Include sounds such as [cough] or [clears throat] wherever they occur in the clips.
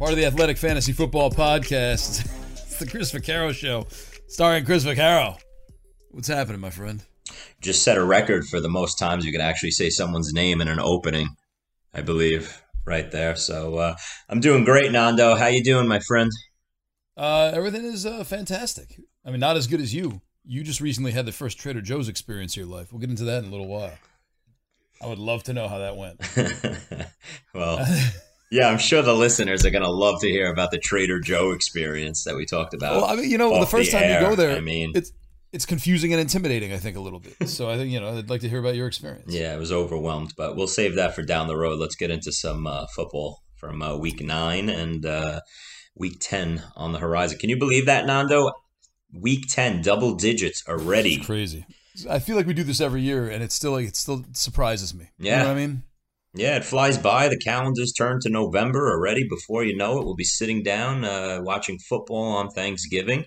part of the Athletic Fantasy Football Podcast. [laughs] it's the Chris Vaccaro Show, starring Chris Vaccaro. What's happening, my friend? just set a record for the most times you can actually say someone's name in an opening, I believe, right there. So uh, I'm doing great, Nando. How you doing, my friend? Uh, everything is uh, fantastic. I mean, not as good as you. You just recently had the first Trader Joe's experience of your life. We'll get into that in a little while. I would love to know how that went. [laughs] well, [laughs] yeah, I'm sure the listeners are going to love to hear about the Trader Joe experience that we talked about. Well, I mean, you know, the first time air. you go there, I mean, it's it's confusing and intimidating. I think a little bit. So I think you know, I'd like to hear about your experience. yeah, I was overwhelmed, but we'll save that for down the road. Let's get into some uh, football from uh, week nine and uh, week 10 on the horizon. Can you believe that, Nando? Week 10, double digits already. It's crazy. I feel like we do this every year, and it's still like it still surprises me. you Yeah. know what I mean. Yeah, it flies by. The calendar's turn to November already. Before you know it, we'll be sitting down uh, watching football on Thanksgiving.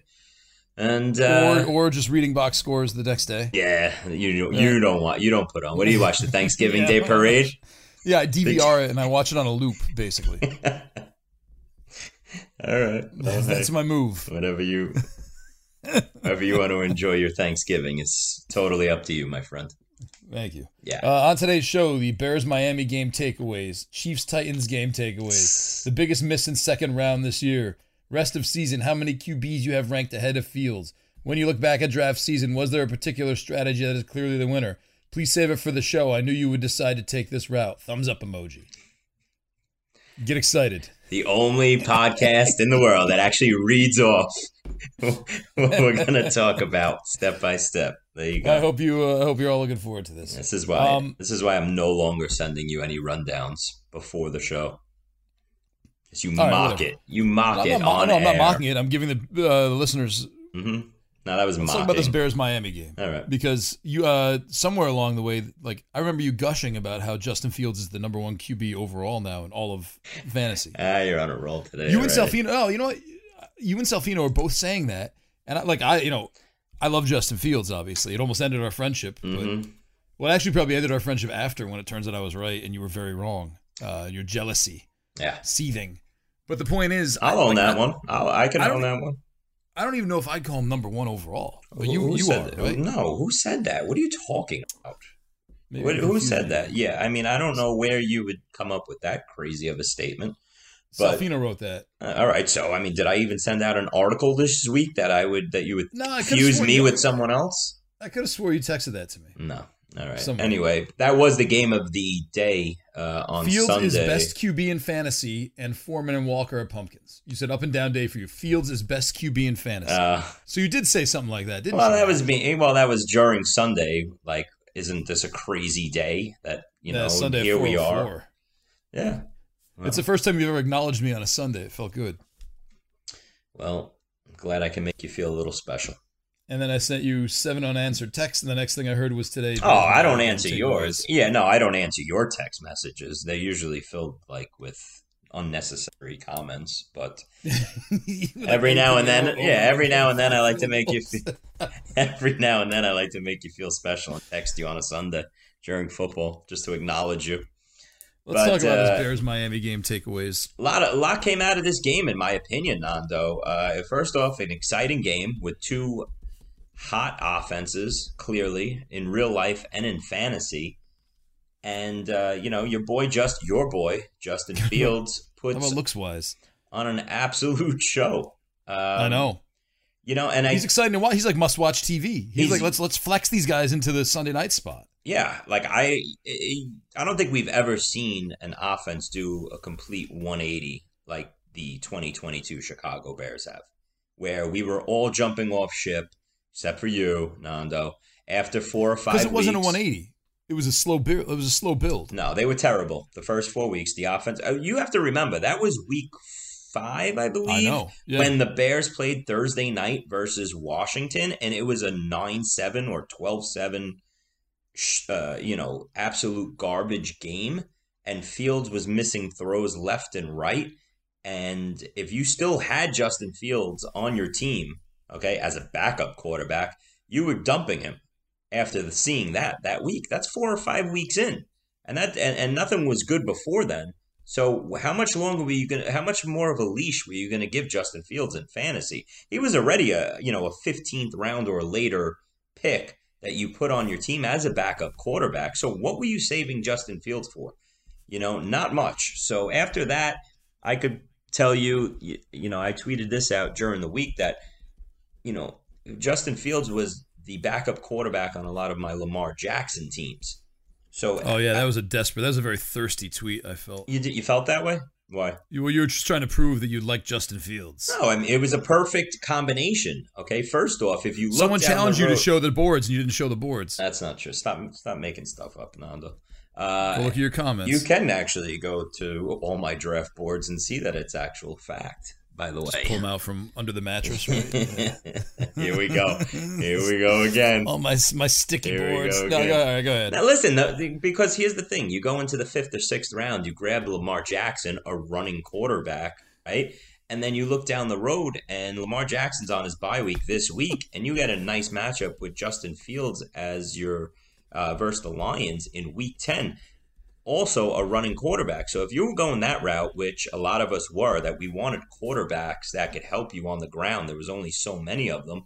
And uh, or or just reading box scores the next day. yeah, you you don't want you don't put on. What do you watch the Thanksgiving [laughs] Yeah. Day parade? Yeah, I DVR it and I watch it on a loop, basically. [laughs] All right, well, [laughs] That's hey, my move. whatever you whatever you want to enjoy your Thanksgiving, it's totally up to you, my friend. Thank you. Yeah. Uh, on today's show, the Bears Miami game takeaways, Chiefs Titans game takeaways, the biggest miss in second round this year, rest of season, how many QBs you have ranked ahead of Fields. When you look back at draft season, was there a particular strategy that is clearly the winner? Please save it for the show. I knew you would decide to take this route. Thumbs up emoji. Get excited. The only podcast in the world that actually reads off [laughs] what we're going to talk about step by step. There you go. I hope you. Uh, I hope you're all looking forward to this. This is why. Um, this is why I'm no longer sending you any rundowns before the show. Because you mock whatever. it. You mock I'm it not, on no, I'm not air. mocking it. I'm giving the uh, the listeners. hmm No, that was Let's mocking. talk about this Bears Miami game. All right. because you uh somewhere along the way like i remember you gushing about how justin fields is the number one qb overall now in all of fantasy Ah, you're on a roll today. you and already. Salfino, oh you know what you and Salfino are both saying that and I, like i you know i love justin fields obviously it almost ended our friendship but Mhm. well it actually probably ended our friendship after when it turns out i was right and you were very wrong uh your jealousy Yeah. seething but the point is I'll I, own like, that I, one. I'll, I can I own that one. I don't even know if i'd call him number one overall but you Who- who you said are that? right No, who said that? What are you talking about? Maybe who said that? Yeah, I mean, I don't know where you would come up with that crazy of a statement. But- Salfino wrote that Uh, all right, so I mean, did I even send out an article this week that I would that you would No, fuse me with someone else? I could have swore you texted that to me. No. All right. Somewhere. Anyway, that was the game of the day uh, on Fields Sunday. is best QB in fantasy, and Foreman and Walker are pumpkins. You said up and down day for you. Fields is best QB in fantasy. Uh, so you did say something like that, didn't well, you? that was me. Well, that was during Sunday. Like, isn't this a crazy day? That you Yeah, know, Sunday here we are. 404. Yeah. It's the first time you've ever acknowledged me on a Sunday. It felt good. Well, I'm glad I can make you feel a little special. And then I sent you seven unanswered texts, and the next thing I heard was today. Oh, I don't answer yours. Yeah, no, I don't answer your text messages. They're usually filled like with unnecessary comments, but [laughs] every now and then, yeah, every now and then I like to make you [laughs] feel, [laughs] every now and then I like to make you feel special and text you on a Sunday during football just to acknowledge you. Let's but, talk about uh, this Bears Miami game takeaways. A lot, of, a lot came out of this game, in my opinion, Nando. Uh, first off, an exciting game with two hot offenses, clearly in real life and in fantasy. And uh, you know, your boy, just your boy, Justin [laughs] Fields, puts looks wise on an absolute [laughs] show. Um, I know. You know, and he's I, exciting to watch. He's like must watch TV. He's, he's, like let's let's flex these guys into the Sunday night spot. Yeah, like I, I don't think we've ever seen an offense do a complete 180 like the 2022 Chicago Bears have, where we were all jumping off ship, except for you, Nando. After four or five, because it wasn't a 180. It was a slow build. It was a slow build. No, they were terrible. The first four weeks, the offense. Uh, you have to remember that was week five, I believe, I yeah. when the Bears played Thursday night versus Washington, and it was a nine-seven or 12-7, uh, you know, absolute garbage game. And Fields was missing throws left and right. And if you still had Justin Fields on your team, okay, as a backup quarterback, you were dumping him after the, seeing that that week. That's four or five weeks in, and that and, and nothing was good before then. So how much longer were you gonna? How much more of a leash were you gonna give Justin Fields in fantasy? He was already a you know a fifteenth round or later pick that you put on your team as a backup quarterback. So what were you saving Justin Fields for? You know, not much. So after that, I could tell you, you, you know, I tweeted this out during the week that you know Justin Fields was the backup quarterback on a lot of my Lamar Jackson teams. So, oh yeah, that was a desperate. That was a very thirsty tweet. I felt you you felt that way. Why? You, well, you were just trying to prove that you like Justin Fields. No, I mean it was a perfect combination. Okay, first off, if you someone challenged you road, to show the boards and you didn't show the boards, that's not true. Stop, stop making stuff up, Nando. Uh, well, look at your comments. You can actually go to all my draft boards and see that it's actual fact by the Just way. Pull them out from under the mattress. Right? [laughs] Here we go. Here we go again. Oh my my sticky Here boards. Go no, go, go ahead. Now listen, the, because here's the thing: you go into the fifth or sixth round, you grab Lamar Jackson, a running quarterback, right? And then you look down the road, and Lamar Jackson's on his bye week this week, [laughs] and you get a nice matchup with Justin Fields as your uh, versus the Lions in Week Ten also a running quarterback. So if you were going that route, which a lot of us were, that we wanted quarterbacks that could help you on the ground, there was only so many of them.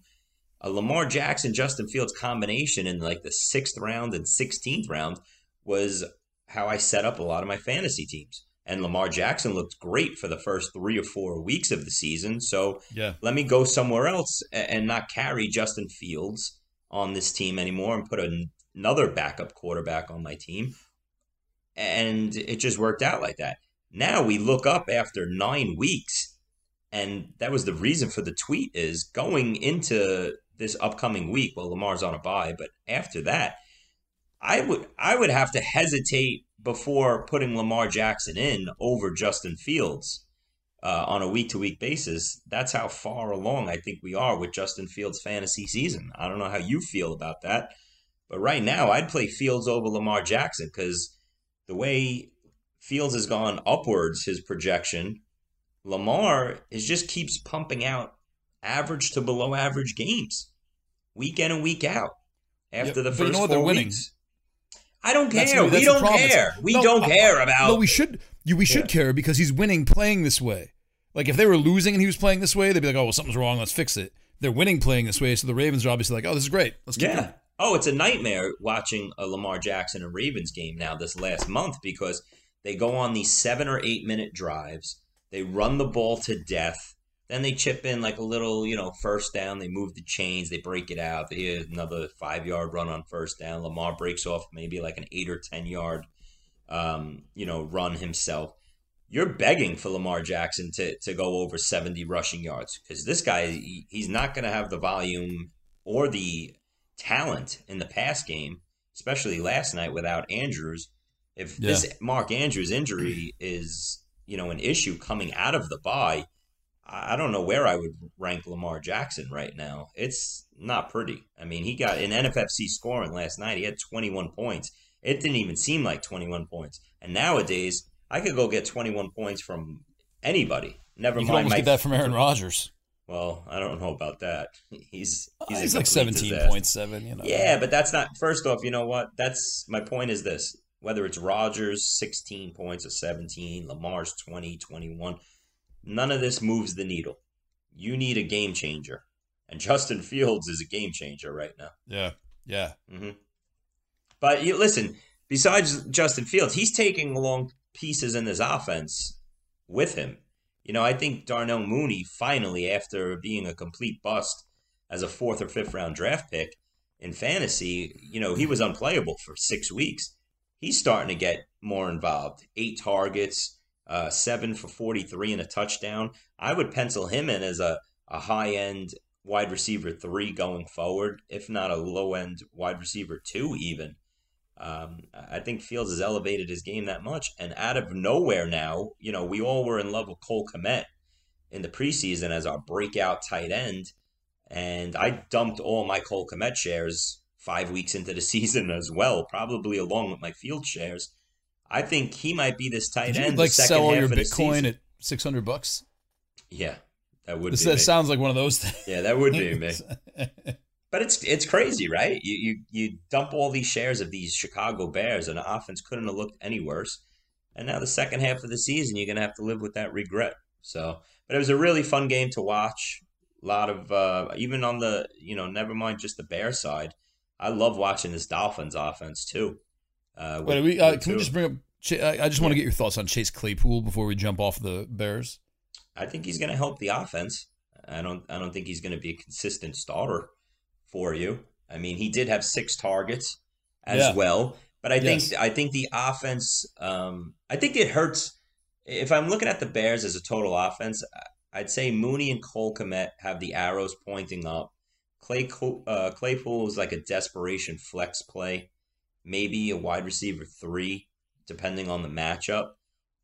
A Lamar Jackson Justin Fields combination in like the sixth round and 16th round was how I set up a lot of my fantasy teams. And Lamar Jackson looked great for the first three or four weeks of the season. So yeah. let me go somewhere else and not carry Justin Fields on this team anymore and put another backup quarterback on my team and it just worked out like that. Now we look up after nine weeks, and that was the reason for the tweet is going into this upcoming week. Well, Lamar's on a bye, but after that, I would I would have to hesitate before putting Lamar Jackson in over Justin Fields uh, on a week to week basis. That's how far along I think we are with Justin Fields' fantasy season. I don't know how you feel about that, but right now I'd play Fields over Lamar Jackson because the way Fields has gone upwards, his projection, Lamar is just keeps pumping out average to below average games, week in and week out. After the first you know four weeks, I don't care. we don't care. We no, don't care about. No, we should. You, we should yeah. care because he's winning playing this way. Like if they were losing and he was playing this way, they'd be like, "Oh, well, something's wrong. Let's fix it." They're winning playing this way, so the Ravens are obviously like, "Oh, this is great. Let's keep yeah. Going. Oh, it's a nightmare watching a Lamar Jackson and Ravens game now this last month because they go on these seven or eight minute drives. They run the ball to death. Then they chip in like a little, you know, first down. They move the chains. They break it out. They hit another five yard run on first down. Lamar breaks off maybe like an eight or 10 yard, um, you know, run himself. You're begging for Lamar Jackson to, to go over 70 rushing yards because this guy, he, he's not going to have the volume or the talent in the pass game, especially last night without Andrews. If yeah. this Mark Andrews injury is, you know, an issue coming out of the bye, I don't know where I would rank Lamar Jackson right now. It's not pretty. I mean, he got an NFFC scoring last night. He had 21 points. It didn't even seem like 21 points. And nowadays, I could go get 21 points from anybody. Never You mind almost get that from Aaron Rodgers. Well, I don't know about that. [laughs] He's he's, He's, like seventeen point seven. You know. Yeah, but that's not. First off, you know what? That's my point. Is this whether it's Rodgers 16 points or 17, Lamar's 20, 21, none of this moves the needle. You need a game changer, and Justin Fields is a game changer right now. Yeah. Yeah. hmm But you listen. Besides Justin Fields, he's taking along pieces in his offense with him. You know, I think Darnell Mooney finally, after being a complete bust as a fourth or fifth round draft pick in fantasy, you know, he was unplayable for six weeks. He's starting to get more involved. Eight targets, uh, seven for 43 and a touchdown. I would pencil him in as a, a high end wide receiver three going forward, if not a low end wide receiver two, even. Um, I think Fields has elevated his game that much. And out of nowhere now, you know, we all were in love with Cole Kmet in the preseason as our breakout tight end. And I dumped all my Cole Kmet shares five weeks into the [laughs] season as well, probably along with my field shares. I think he might be this tight Did end. like the second sell all your Bitcoin at six hundred bucks? Yeah, that would This be. that me. sounds like one of those things. yeah, that would be me. [laughs] But it's it's crazy, right? You you you dump all these shares of these Chicago Bears, and the offense couldn't have looked any worse. And now the second half of the season, you're gonna have to live with that regret. So, but it was a really fun game to watch. A lot of uh, even on the you know, never mind just the Bear side. I love watching this Dolphins offense too. Uh, Wait, we, uh, can we just bring up? Ch- I I just want to get your thoughts on Chase Claypool before we jump off the Bears. I think he's going to help the offense. I don't. I don't think he's going to be a consistent starter for you. I mean, he did have six targets as Yeah. well, but I Yes. think I think the offense. Um, I think it hurts. If I'm looking at the Bears as a total offense, I'd say Mooney and Cole Kmet have the arrows pointing up. Clay uh, Claypool is like a desperation flex play, maybe a wide receiver three, depending on the matchup.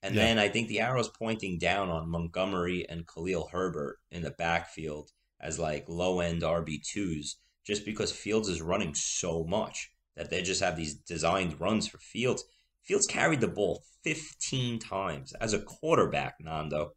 And Yeah. then I think the arrow's pointing down on Montgomery and Khalil Herbert in the backfield as like low end RB2s, just because Fields is running so much that they just have these designed runs for Fields. Fields carried the ball 15 times as a quarterback, Nando.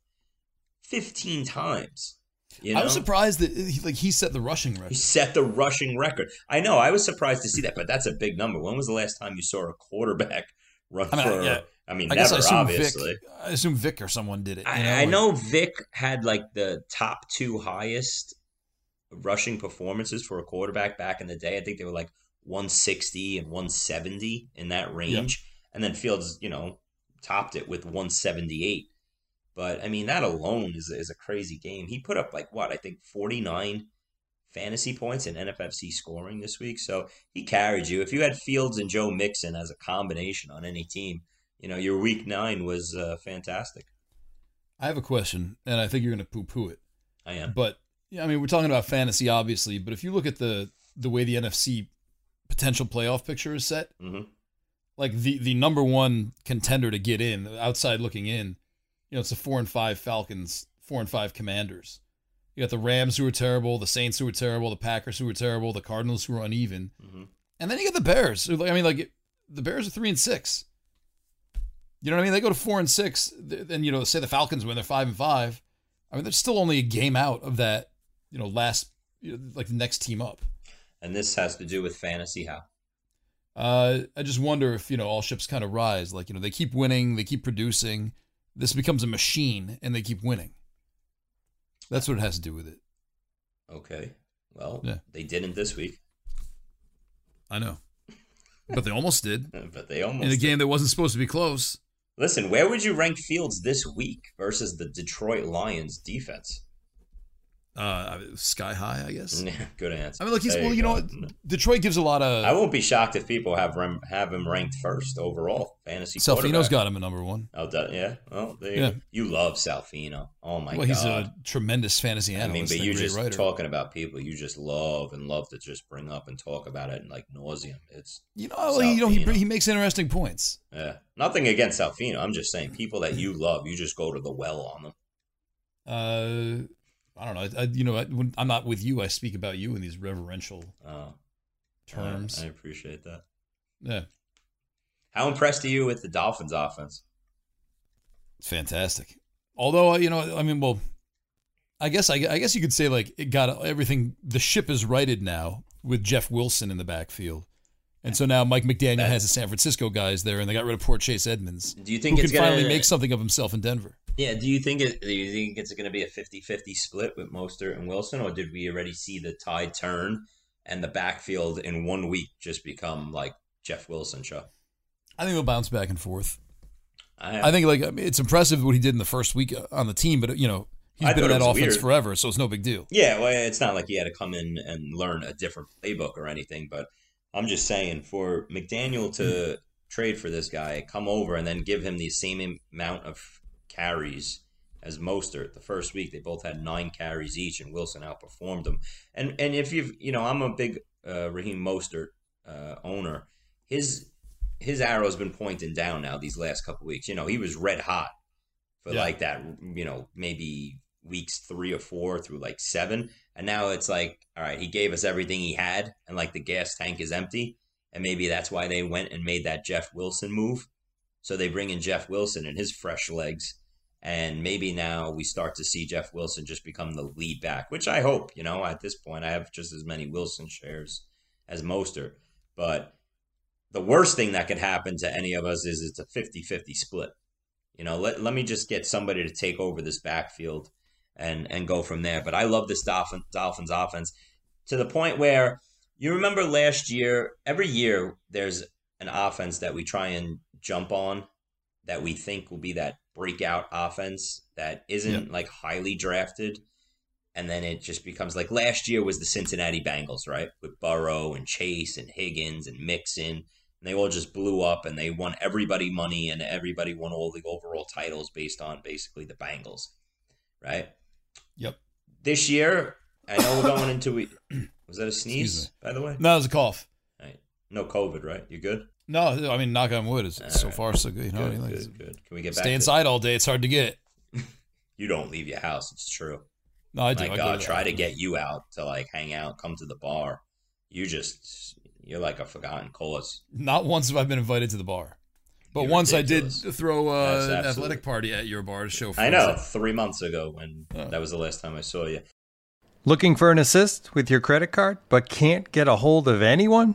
15 times. You know? I was surprised that he, like he set the rushing record. He set the rushing record. I know. I was surprised to see that, but that's a big number. When was the last time you saw a quarterback [laughs] run I mean, for? yeah. I mean, I guess I never, assume obviously. Vick. I assume Vick or someone did it. you I, I like- know Vick had like the top two highest rushing performances for a quarterback back in the day. I think they were like 160 and 170 in that range. And then Fields, you know, topped it with 178. But I mean, that alone is, is a crazy game. He put up like what? I think 49 fantasy points in NFFC scoring this week. So he carried you. If you had Fields and Joe Mixon as a combination on any team, you know, your week nine was uh, fantastic. I have a question, and I think you're going to poo-poo it. I am. But yeah, I mean, we're talking about fantasy, obviously. But if you look at the the way the NFC potential playoff picture is set, hmm like the the number one contender to get in, outside looking in, you know, it's the four and five Falcons, four and five Commanders. You got the Rams who are terrible, the Saints who are terrible, the Packers who are terrible, the Cardinals who are uneven, hmm and then you got the Bears. who, I mean, like the Bears are three and six. You know what I mean? They go to four and six, th- then you know, say the Falcons win, they're five and five. I mean, they're still only a game out of that, you know, last you know, like the next team up. And this has to do with fantasy. How? Uh, I just wonder if you know all ships kind of rise. Like you know they keep winning, they keep producing. This becomes a machine, and they keep winning. That's what it has to do with it. Okay. Well, Yeah. they didn't this week, I know, but they almost did [laughs] but they almost. in a did. game that wasn't supposed to be close. Listen, where would you rank Fields this week versus the Detroit Lions defense? Uh, sky high, I guess. [laughs] Yeah, Good answer. I mean, look, he's There well. You know, Detroit gives a lot of. I won't be shocked if people have rem- have him ranked first overall fantasy. Salfino's got him at number one. Oh, yeah. Well, there you, Yeah. go. you love Salfino. Oh my well, god. Well, he's a tremendous fantasy I mean, but you just writer. talking about people you just love and love to just bring up and talk about it and like nauseum. It's You know, you know, he he makes interesting points. yeah, nothing against Salfino. I'm just saying people that you love, you just go to the well on them. Uh, I don't know. I, I, you know, I, when I'm not with you, I speak about you in these reverential Oh, terms. I, I appreciate that. yeah. How impressed are you with the Dolphins offense? Fantastic. Although you know, I mean, well, I guess I, I guess you could say like it got everything. The ship is righted now with Jeff Wilson in the backfield. And so now Mike McDaniel has the San Francisco guys there, and they got rid of poor Chase Edmonds. Do you think who it's can gonna, finally make something of himself in Denver? Yeah. Do you think it? Do you think it's going to be a 50-50 split with Mostert and Wilson, or did we already see the tide turn and the backfield in one week just become like Jeff Wilson show? I think they'll bounce back and forth. I, I think like I mean, it's impressive what he did in the first week uh, on the team, but you know he's I been in that offense weird. forever, so it's no big deal. Yeah, well, it's not like he had to come in and learn a different playbook or anything, but I'm just saying for McDaniel to trade for this guy, come over and then give him the same amount of carries as Mostert. The first week they both had nine carries each, and Wilson outperformed them. And and if you've you know I'm a big uh, Raheem Mostert uh, owner, his his arrow's been pointing down now these last couple weeks. You know he was red hot for Yeah. like that. You know maybe weeks three or four through like seven. And now it's like, all right, he gave us everything he had, and like the gas tank is empty. And maybe that's why they went and made that Jeff Wilson move. So they bring in Jeff Wilson and his fresh legs. And maybe now we start to see Jeff Wilson just become the lead back, which I hope, you know, at this point, I have just as many Wilson shares as Mostert. But the worst thing that could happen to any of us is it's a 50 50 split. You know, let, let me just get somebody to take over this backfield and and go from there. But I love this Dolphin, Dolphins offense to the point where you remember last year, every year there's an offense that we try and jump on that we think will be that breakout offense that isn't like highly drafted. And then it just becomes like last year was the Cincinnati Bengals, right? With Burrow and Chase and Higgins and Mixon. And they all just blew up and they won everybody money and everybody won all the overall titles based on basically the Bengals, right? Yep. This year, I know we're going [coughs] into was that a sneeze by the way? No, it was a cough. Right. No COVID, right? You good? No, I mean, knock on wood. Is so right. far so good. You know, Good, like, good, good. Can we get back? stay to- inside all day. It's hard to get. [laughs] You don't leave your house. It's true. No, I do. My I God, try to get you out to like hang out, come to the bar. You just you're like a forgotten cause. Not once have I been invited to the bar, but You're once ridiculous. I did throw uh, an athletic party at your bar to show. I know. friendship. Three months ago, when Oh. that was the last time I saw you. Looking for an assist with your credit card, but can't get a hold of anyone?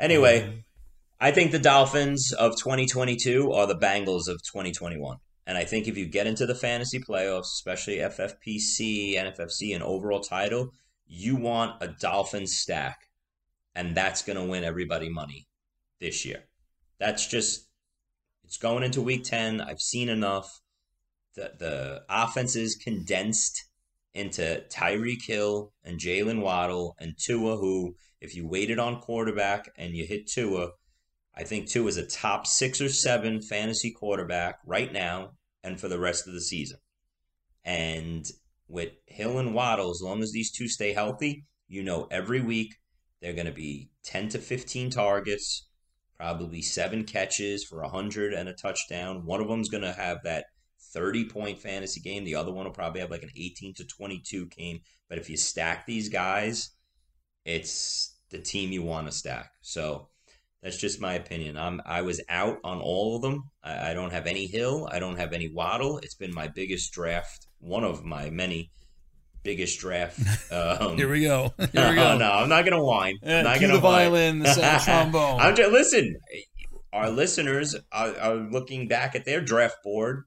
Anyway, I think the Dolphins of 2022 are the Bengals of 2021. And I think if you get into the fantasy playoffs, especially FFPC, NFFC, and overall title, you want a Dolphins stack. And that's going to win everybody money this year. That's just, it's going into week 10. I've seen enough. The, the offense is condensed into Tyreek Hill and Jaylen Waddle and Tua, who, if you waited on quarterback and you hit Tua, I think Tua is a top six or seven fantasy quarterback right now and for the rest of the season. And with Hill and Waddle, as long as these two stay healthy, you know every week they're going to be 10 to 15 targets, probably seven catches for 100 and a touchdown. One of them's going to have that 30 point fantasy game. The other one will probably have like an 18 to 22 game. But if you stack these guys, it's the team you want to stack. So that's just my opinion. I'm I was out on all of them. I, I don't have any Hill. I don't have any Waddle. It's been my biggest draft, one of my many biggest draft. [laughs] Um, Here we go. [laughs] Here we no, go. no, I'm not gonna whine. Eh, I'm not gonna the whine. violin, the sad [laughs] trombone. I'm just listen. Our listeners are, are looking back at their draft board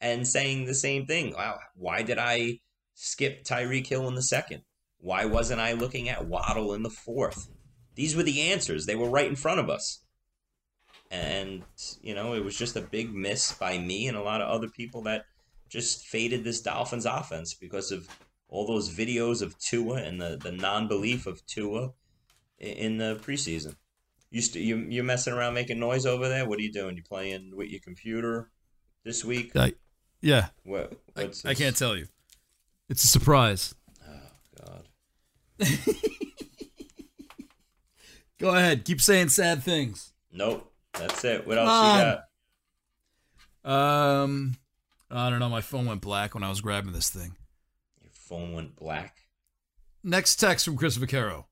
and saying the same thing. Wow, why did I skip Tyreek Hill in the second? Why wasn't I looking at Waddle in the fourth? These were the answers. They were right in front of us. And, you know, it was just a big miss by me and a lot of other people that just faded this Dolphins offense because of all those videos of Tua and the, the non belief of Tua in the preseason. You st- you you messing around making noise over there? What are you doing? You playing with your computer this week? I, yeah. What? I, I can't tell you. It's a surprise. [laughs] Go ahead. Keep saying sad things. Nope. That's it. What else you got? Um, I don't know. My phone went black when I was grabbing this thing. Your phone went black. Next text from Chris Vaccaro.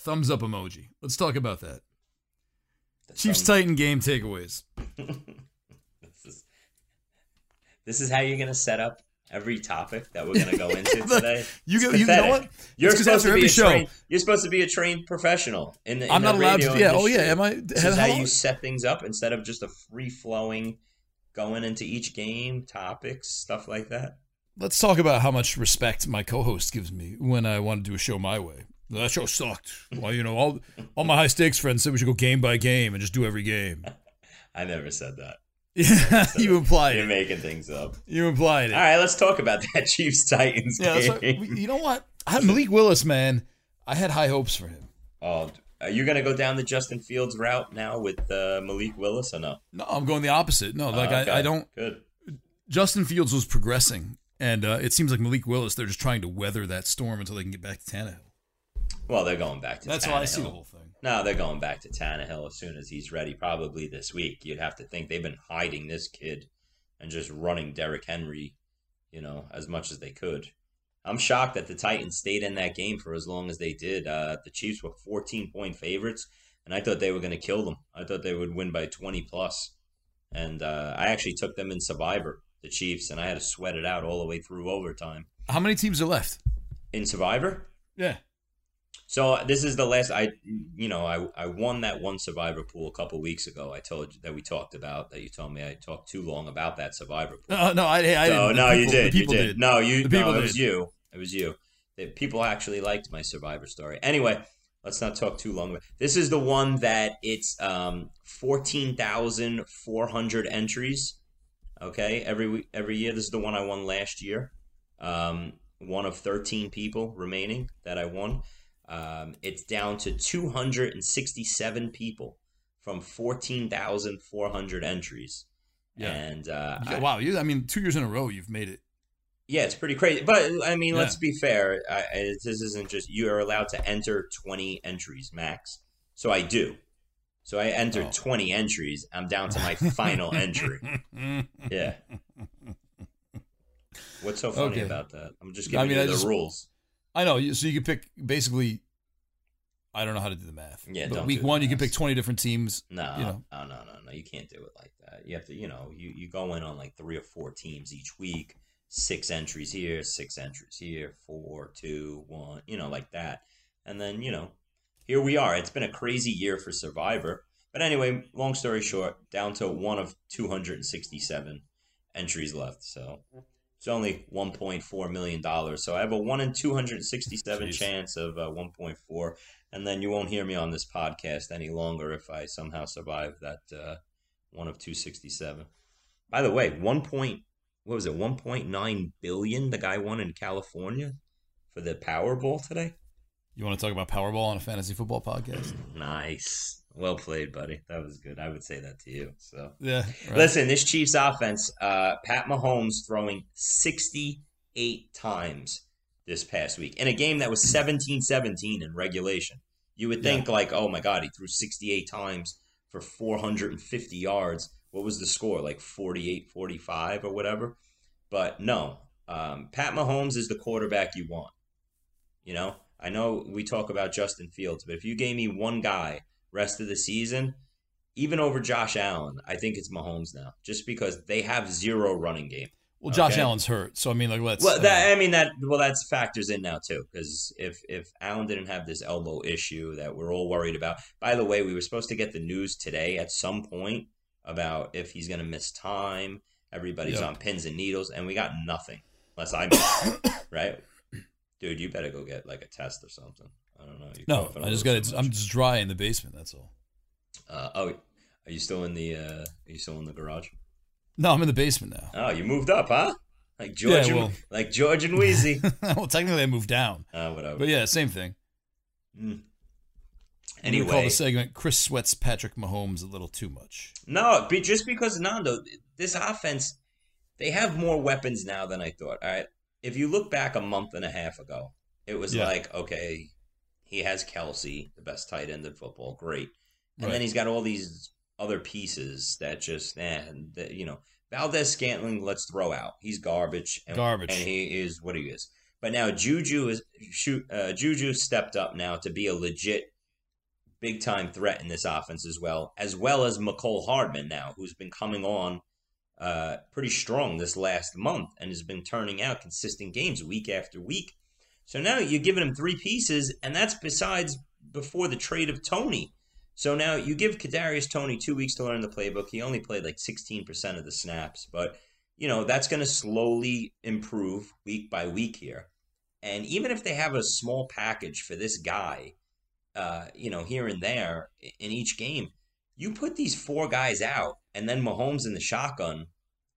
Thumbs up emoji. Let's talk about that. The Chiefs Titan game takeaways. [laughs] this is this is how you're gonna set up every topic that we're gonna go [laughs] into today. You go- you know what? You're It's supposed to be a show- trained, You're supposed to be a trained professional in the. In I'm the not allowed to. Yeah. Oh yeah. Am I? This is how how- you set things up instead of just a free flowing, going into each game topics, stuff like that. Let's talk about how much respect my co-host gives me when I want to do a show my way. That show sucked. Well, you know, all all my high stakes friends said we should go game by game and just do every game. [laughs] I never said that. Yeah, [laughs] you implied You're it. making things up. You implied it. All right, let's talk about that [laughs] Chiefs Titans Yeah, game. what- you know what? I, Malik Willis, man, I had high hopes for him. Oh, are you gonna go down the Justin Fields route now with uh, Malik Willis or no? No, I'm going the opposite. No, like Oh, okay. I, I don't. Good. Justin Fields was progressing, and uh, it seems like Malik Willis. They're just trying to weather that storm until they can get back to Tannehill. Well, they're going back to. That's Tannehill. how I see the whole thing. No, they're going back to Tannehill as soon as he's ready. Probably this week. You'd have to think they've been hiding this kid and just running Derrick Henry, you know, as much as they could. I'm shocked that the Titans stayed in that game for as long as they did. Uh, the Chiefs were 14 point favorites, and I thought they were going to kill them. I thought they would win by 20 plus, and uh, I actually took them in Survivor, the Chiefs, and I had to sweat it out all the way through overtime How many teams are left? in Survivor. Yeah. So uh, this is the last I you know I I won that one survivor pool a couple weeks ago. I told you that we talked about that you told me I talked too long about that survivor pool. Uh, no, I, I so no, you did. The people you did. No, you The people no, it was did. you. It was you. The people actually liked my survivor story. Anyway, let's not talk too long. This is the one that it's um fourteen thousand four hundred entries. Okay, every week, every year. This is the one I won last year. Um, one of thirteen people remaining that I won. Um, it's down to 267 people from 14,400 entries. Yeah. And uh, I- wow, you, I mean, two years in a row, you've made it. yeah, it's pretty crazy. But I mean, Yeah. let's be fair. I, I, this isn't just you are allowed to enter 20 entries max. So I do. So I entered Oh. 20 entries. I'm down to my [laughs] final entry. Yeah. [laughs] What's so funny Okay. about that? I'm just I giving mean, you I the just- rules. I know. So you can pick basically. I don't know how to do the math. Yeah, but week one, you can pick twenty different teams. No, you know. no, no, no, no. You can't do it like that. You have to, you know, you, you go in on like three or four teams each week, six entries here, six entries here, four, two, one, you know, like that. And then, you know, here we are. It's been a crazy year for Survivor. But anyway, long story short, down to one of 267 entries left. So it's only 1.4 million dollars. So I have a one in 267 Jeez. chance of uh, 1.4, and then you won't hear me on this podcast any longer if I somehow survive that uh, one of 267. By the way, one point what was it? 1.9 billion the guy won in California for the Powerball today. You want to talk about Powerball on a fantasy football podcast? Nice. Well played, buddy. That was good. I would say that to you. So Yeah. right. Listen, this Chiefs offense, uh, Pat Mahomes throwing 68 times this past week in a game that was 17 17 in regulation. You would think, like, oh my God, he threw 68 times for 450 yards. What was the score? Like 48 45 or whatever? But no, um, Pat Mahomes is the quarterback you want. You know, I know we talk about Justin Fields, but if you gave me one guy rest of the season, even over Josh Allen, I think it's Mahomes now, just because they have zero running game. well, Josh okay. Allen's hurt, so I mean, like, let's. Well, uh, that I mean that well that's factors in now too, because if if Allen didn't have this elbow issue that we're all worried about. By the way, we were supposed to get the news today at some point about if he's going to miss time. Everybody's Yeah. on pins and needles, and we got nothing. unless I [coughs] miss right? Dude, you better go get like a test or something. I don't know. No, I just got it. I'm just dry in the basement. That's all. Uh, oh, are you still in the? Uh, are you still in the garage? No, I'm in the basement now. Oh, you moved up, huh? Like George, Yeah, and, like George and Weezy. [laughs] well, technically, I moved down, uh, whatever. but yeah, same thing. Mm. Anyway, call the segment "Chris sweats Patrick Mahomes a little too much." no, be, just because Nando, this offense, they have more weapons now than I thought. All right, if you look back a month and a half ago, it was Yeah. like, okay, he has Kelce, the best tight end in football, great, and Right. then he's got all these other pieces that just, eh, that, you know, Valdes Scantling, let's throw out. He's garbage, and, Garbage. and he is what he is. But now Juju is shoot. Uh, Juju stepped up now to be a legit big time threat in this offense as well, as well as Mecole Hardman now, who's been coming on uh, pretty strong this last month and has been turning out consistent games week after week. So now you're giving him three pieces, and that's besides before the trade of Toney. So now you give Kadarius Toney two weeks to learn the playbook. He only played like 16% of the snaps, but you know that's going to slowly improve week by week here. And even if they have a small package for this guy, uh, you know, here and there in each game, you put these four guys out, and then Mahomes in the shotgun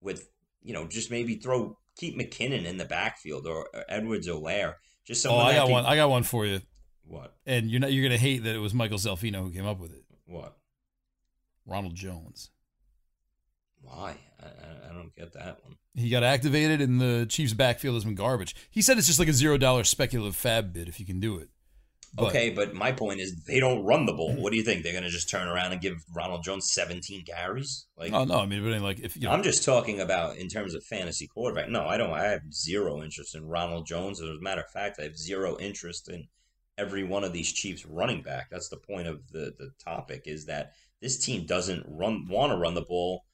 with, you know, just maybe throw keep McKinnon in the backfield or, or Edwards Helaire. Just Oh, I got can- one. I got one for you, What? and you're not. You're gonna hate that it was Michael Salfino who came up with it. What? Ronald Jones. Why? I, I, I don't get that one. He got activated, and the Chiefs' backfield has been garbage. He said it's just like a zero dollar speculative FAAB bid if you can do it. But- okay, but my point is they don't run the ball. What do you think? They're going to just turn around and give Ronald Jones 17 carries? Like, Oh no, I mean, but like if you know, I'm just talking about in terms of fantasy quarterback. No, I don't. I have zero interest in Ronald Jones. As a matter of fact, I have zero interest in every one of these Chiefs running back. That's the point of the the topic is that this team doesn't run want to run the ball.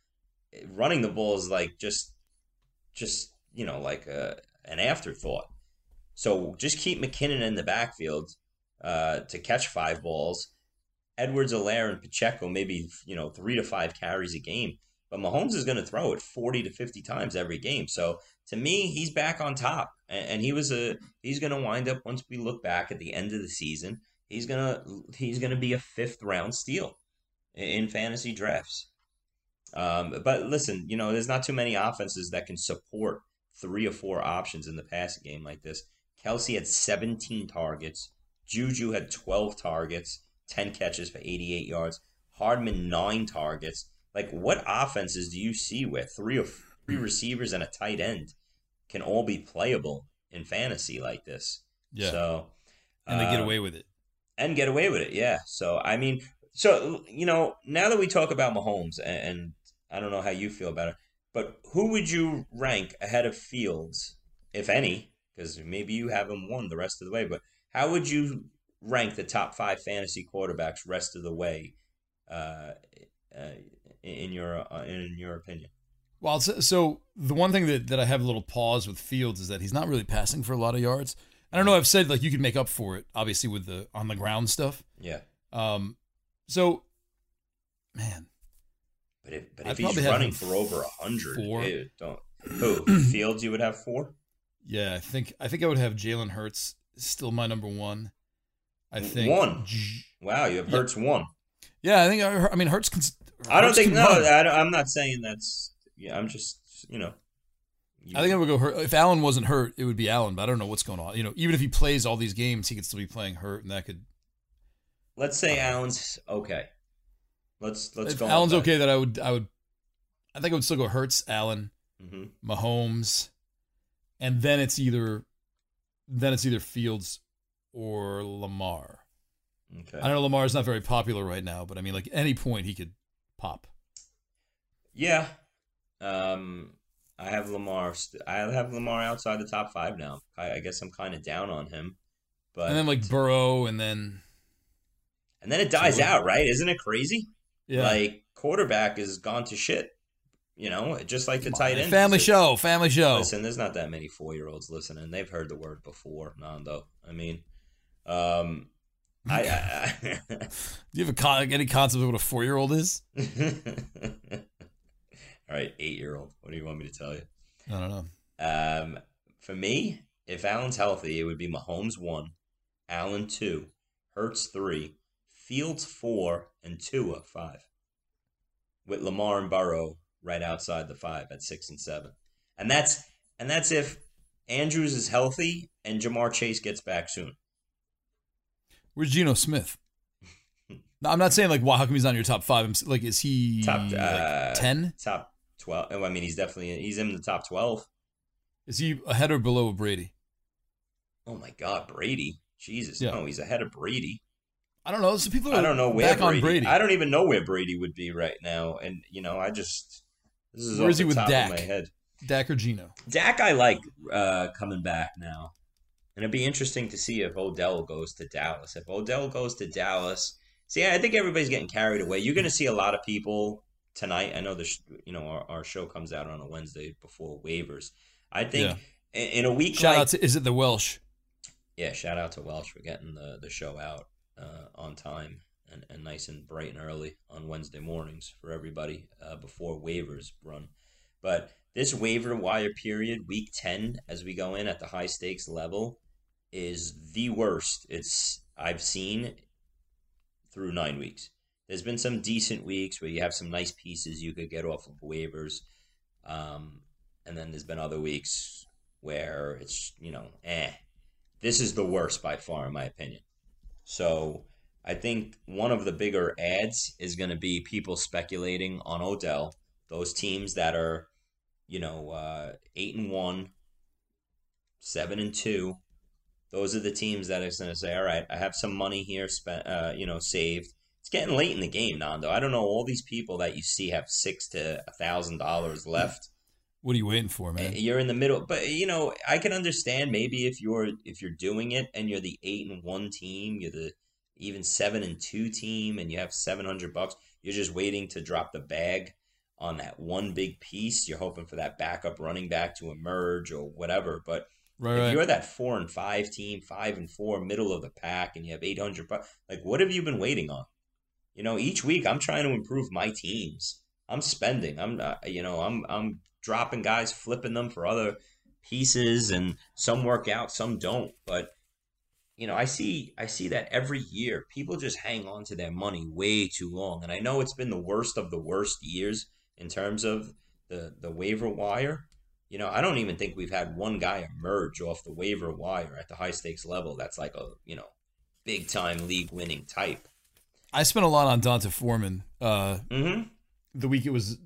Running the ball is like just just you know like a, an afterthought. So just keep McKinnon in the backfield uh, to catch five balls. Edwards, Helaire, and Pacheco maybe you know three to five carries a game. But Mahomes is going to throw it forty to fifty times every game. So to me, he's back on top, and, he was a he's going to wind up once we look back at the end of the season. He's gonna he's gonna be a fifth round steal in, in fantasy drafts. Um, but listen, you know, there's not too many offenses that can support three or four options in the passing game like this. Kelce had 17 targets. Juju had 12 targets, 10 catches for 88 yards. Hardman, nine targets. Like, what offenses do you see where three or three receivers and a tight end can all be playable in fantasy like this? yeah, So, and they get uh, away with it. and get away with it. Yeah. So I mean, so you know, now that we talk about Mahomes, and, and I don't know how you feel about it, but who would you rank ahead of Fields, if any? Because maybe you have him one the rest of the way. But how would you rank the top five fantasy quarterbacks rest of the way? Uh, uh, in your uh, in your opinion, Well, so, so the one thing that, that I have a little pause with Fields is that he's not really passing for a lot of yards. I don't know. I've said like you could make up for it, obviously with the on the ground stuff. yeah. Um, so man, But if but I'd if he's running for over a hundred, don't who Fields you would have four. yeah, I think I think I would have Jalen Hurts still my number one. I think One? Wow, you have. Hurts one. Yeah, I think I, I mean Hurts. Can, I don't think no. run. I don't, I'm not saying that's. Yeah, I'm just you know. you- I think I would go hurt. If Allen wasn't hurt, it would be Allen. But I don't know what's going on. You know, even if he plays all these games, he could still be playing hurt, and that could. let's say Allen's okay. Let's let's if go. Allen's okay, that I would. I would. I think I would still go Hurts, Allen, hmm Mahomes, and then it's either, then it's either Fields or Lamar. Okay. I know Lamar's not very popular right now, but I mean, like any point he could pop. Yeah. Um, I have Lamar. St- I have Lamar outside the top five now. I, I guess I'm kind of down on him, but and then like Burrow, and then and then it dies So- out, right? Isn't it crazy? yeah, Like quarterback is gone to shit. You know, just like the Come tight end. family show, family show. Listen, there's not that many four year olds listening. They've heard the word before, Nando. I mean, um, [laughs] I, I, Do you have a con- any concept of what a four year old is? [laughs] all right, eight year old. What do you want me to tell you? I don't know. Um, for me, if Allen's healthy, it would be Mahomes one, Allen two, Hurts three, Fields four, and Tua five. With Lamar and Burrow right outside the five at six and seven. And that's and that's if Andrews is healthy and Ja'Marr Chase gets back soon. Where's Geno Smith? [laughs] no, I'm not saying like, wow, how come he's not in your top five? I'm like, is he Top uh, ten? top twelve. oh, I mean, he's definitely he's in the top twelve. Is he ahead or below Brady? Oh my God, Brady! Jesus, Yeah. no, he's ahead of Brady. I don't know. Some people are I don't know where back Brady, on Brady. I don't even know where Brady would be right now, and you know, I just this is Where is he with Dak? my head. Dak or Geno? Dak, I like uh, coming back now, and it'd be interesting to see if Odell goes to Dallas. If Odell goes to Dallas, see, I think everybody's getting carried away. You're going to see a lot of people tonight. I know the sh- you know our, our show comes out on a Wednesday before waivers. I think Yeah. in, in a week Shout like out to is it the Welsh? yeah, shout out to Welsh for getting the, the show out uh, on time and, and nice and bright and early on Wednesday mornings for everybody uh, before waivers run. But this waiver wire period, week 10, as we go in at the high stakes level, is the worst it's I've seen through nine weeks. There's been some decent weeks where you have some nice pieces you could get off of waivers. Um, and then there's been other weeks where it's, you know, eh. This is the worst by far, in my opinion. So I think one of the bigger ads is going to be people speculating on Odell. Those teams that are, you know, uh, eight and one, seven and two. Those are the teams that are going to say, "All right, I have some money here, spent, uh, you know, saved." It's getting late in the game, Nando. I don't know. All these people that you see have six to a thousand dollars left. What are you waiting for, man? You're in the middle, but you know I can understand maybe if you're if you're doing it and you're the eight and one team, you're the even seven and two team, and you have seven hundred bucks. You're just waiting to drop the bag on that one big piece. You're hoping for that backup running back to emerge or whatever. But Right, if right. you're that four and five team, five and four, middle of the pack, and you have eight hundred bucks, like what have you been waiting on? You know, each week I'm trying to improve my teams. I'm spending. I'm, uh, you know, I'm I'm dropping guys, flipping them for other pieces, and some work out, some don't. But you know, I see I see that every year people just hang on to their money way too long, and I know it's been the worst of the worst years in terms of the the waiver wire. You know, I don't even think we've had one guy emerge off the waiver wire at the high stakes level. That's like a you know, big time league winning type. I spent a lot on D'Onta Foreman. Uh, Mm-hmm. the week it was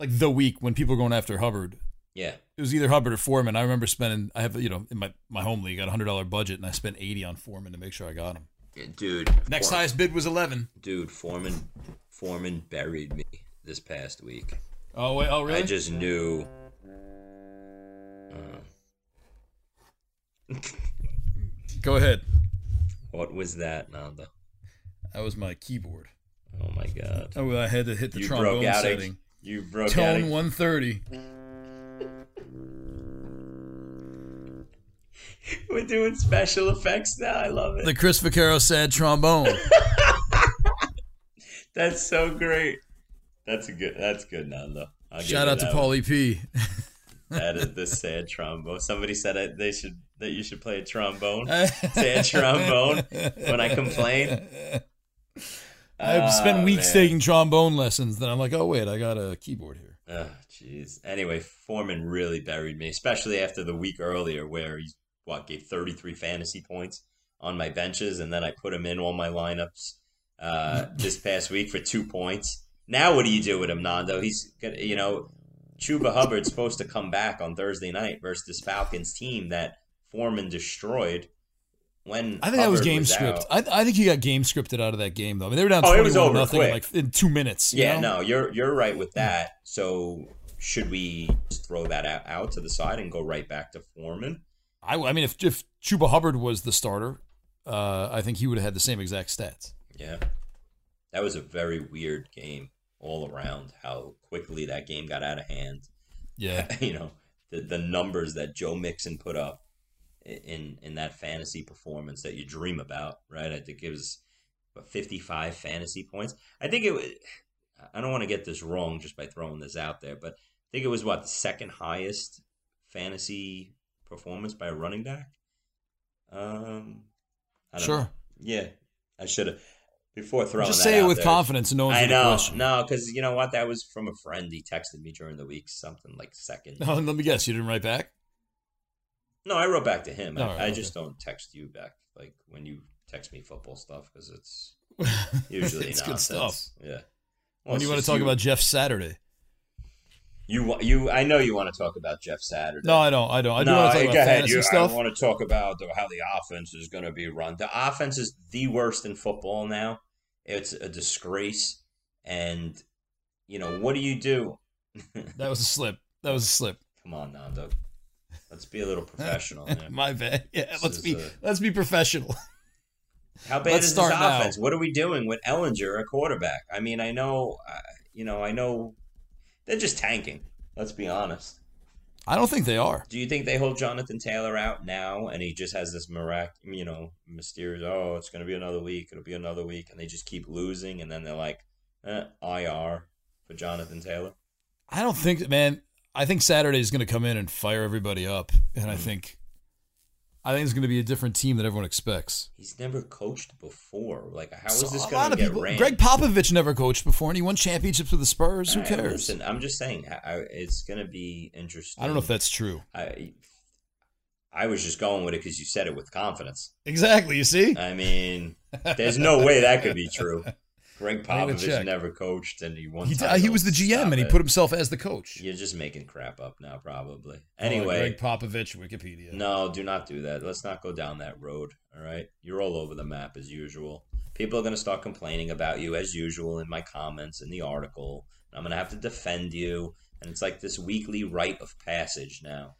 like the week when people were going after Hubbard. Yeah. It was either Hubbard or Foreman. I remember spending. I have you know in my my home league, I got a hundred dollar budget, and I spent eighty on Foreman to make sure I got him. Dude. Next For- highest bid was eleven. Dude, Foreman Foreman buried me this past week. Oh wait, oh really? I just knew. Uh, [laughs] Go ahead. what was that, Nanda? That was my keyboard. Oh my god. Oh, I had to hit the you trombone setting. You broke Tone 130. [laughs] We're doing special effects now. I love it. The Chris Vaccaro said trombone. [laughs] That's so great. That's a good. That's good, Nando. I'll Shout out to. Paulie P. [laughs] That is the sad trombone. Somebody said I, they should that you should play a trombone. sad trombone when I complain. I've Ah, spent weeks man. taking trombone lessons. Then I'm like, oh wait, I got a keyboard here. Oh, jeez. Anyway, Foreman really buried me, especially after the week earlier where he what gave 33 fantasy points on my benches, and then I put him in all my lineups uh, [laughs] this past week for two points. Now, what do you do with him, Nando? He's gonna, you know, Chuba Hubbard's supposed to come back on Thursday night versus this Falcons team that Foreman destroyed. When I think that was game out. script. I, I think he got game scripted out of that game though. I mean, they were down Oh, it was over nothing quick. like in two minutes. you Yeah, know? no, you're you're right with that. So should we just throw that out, out to the side and go right back to Foreman? I, I mean, if if Chuba Hubbard was the starter, uh, I think he would have had the same exact stats. Yeah, that was a very weird game all around. How quickly that game got out of hand. Yeah, [laughs] you know the the numbers that Joe Mixon put up in in that fantasy performance that you dream about, right? I think it was what, 55 fantasy points. I think it was. I don't want to get this wrong just by throwing this out there, but I think it was what the second highest fantasy performance by a running back. Um, I don't Sure. know. Yeah, I should have before throwing. Just say it with there. confidence and no one's I know, question. no, because you know what? That was from a friend. He texted me during the week, something like second. No, [laughs] let me guess. You didn't write back. No, I wrote back to him. I, All right, I okay. just don't text you back like when you text me football stuff because it's [laughs] usually it's good nonsense. stuff. Yeah. Well, when it's you want to talk you- about Jeff Saturday? you, you, I know you want to talk about Jeff Saturday. No, I don't. I don't. I do no, want to talk about ahead. fantasy You, stuff. I want to talk about the, how the offense is going to be run. The offense is the worst in football now. It's a disgrace, and you know what do you do? [laughs] That was a slip. That was a slip. Come on, Nando. Let's be a little [laughs] professional. [laughs] My bad. Yeah, This let's be a- let's be professional. [laughs] How bad Let's is start this now. offense? What are we doing with Ehlinger a quarterback? I mean, I know, uh, you know, I know they're just tanking. Let's be honest. I don't think they are. Do you think they hold Jonathan Taylor out now, and he just has this mirac, you know, mysterious? Oh, it's going to be another week. It'll be another week, and they just keep losing, and then they're like, eh, IR for Jonathan Taylor. I don't think, man. I think Saturday is going to come in and fire everybody up, and I Hmm. think, I think it's going to be a different team that everyone expects. He's never coached before. Like, how is So this going to get people. ran? Gregg Popovich never coached before, and he won championships with the Spurs. Who I- cares? Listen, I'm just saying, I, I- it's going to be interesting. I don't know if that's true. I I was just going with it because you said it with confidence. Exactly. You see? I mean, there's no way that could be true. [laughs] Gregg Popovich never coached, and he won. He, he was the. GM, and he it. put himself as the coach. You're just making crap up now, probably. Oh, Anyway, Gregg Popovich, Wikipedia. no, do not do that. Let's not go down that road. All right, you're all over the map as usual. People are going to start complaining about you as usual in my comments in the article. I'm going to have to defend you, and it's like this weekly rite of passage now.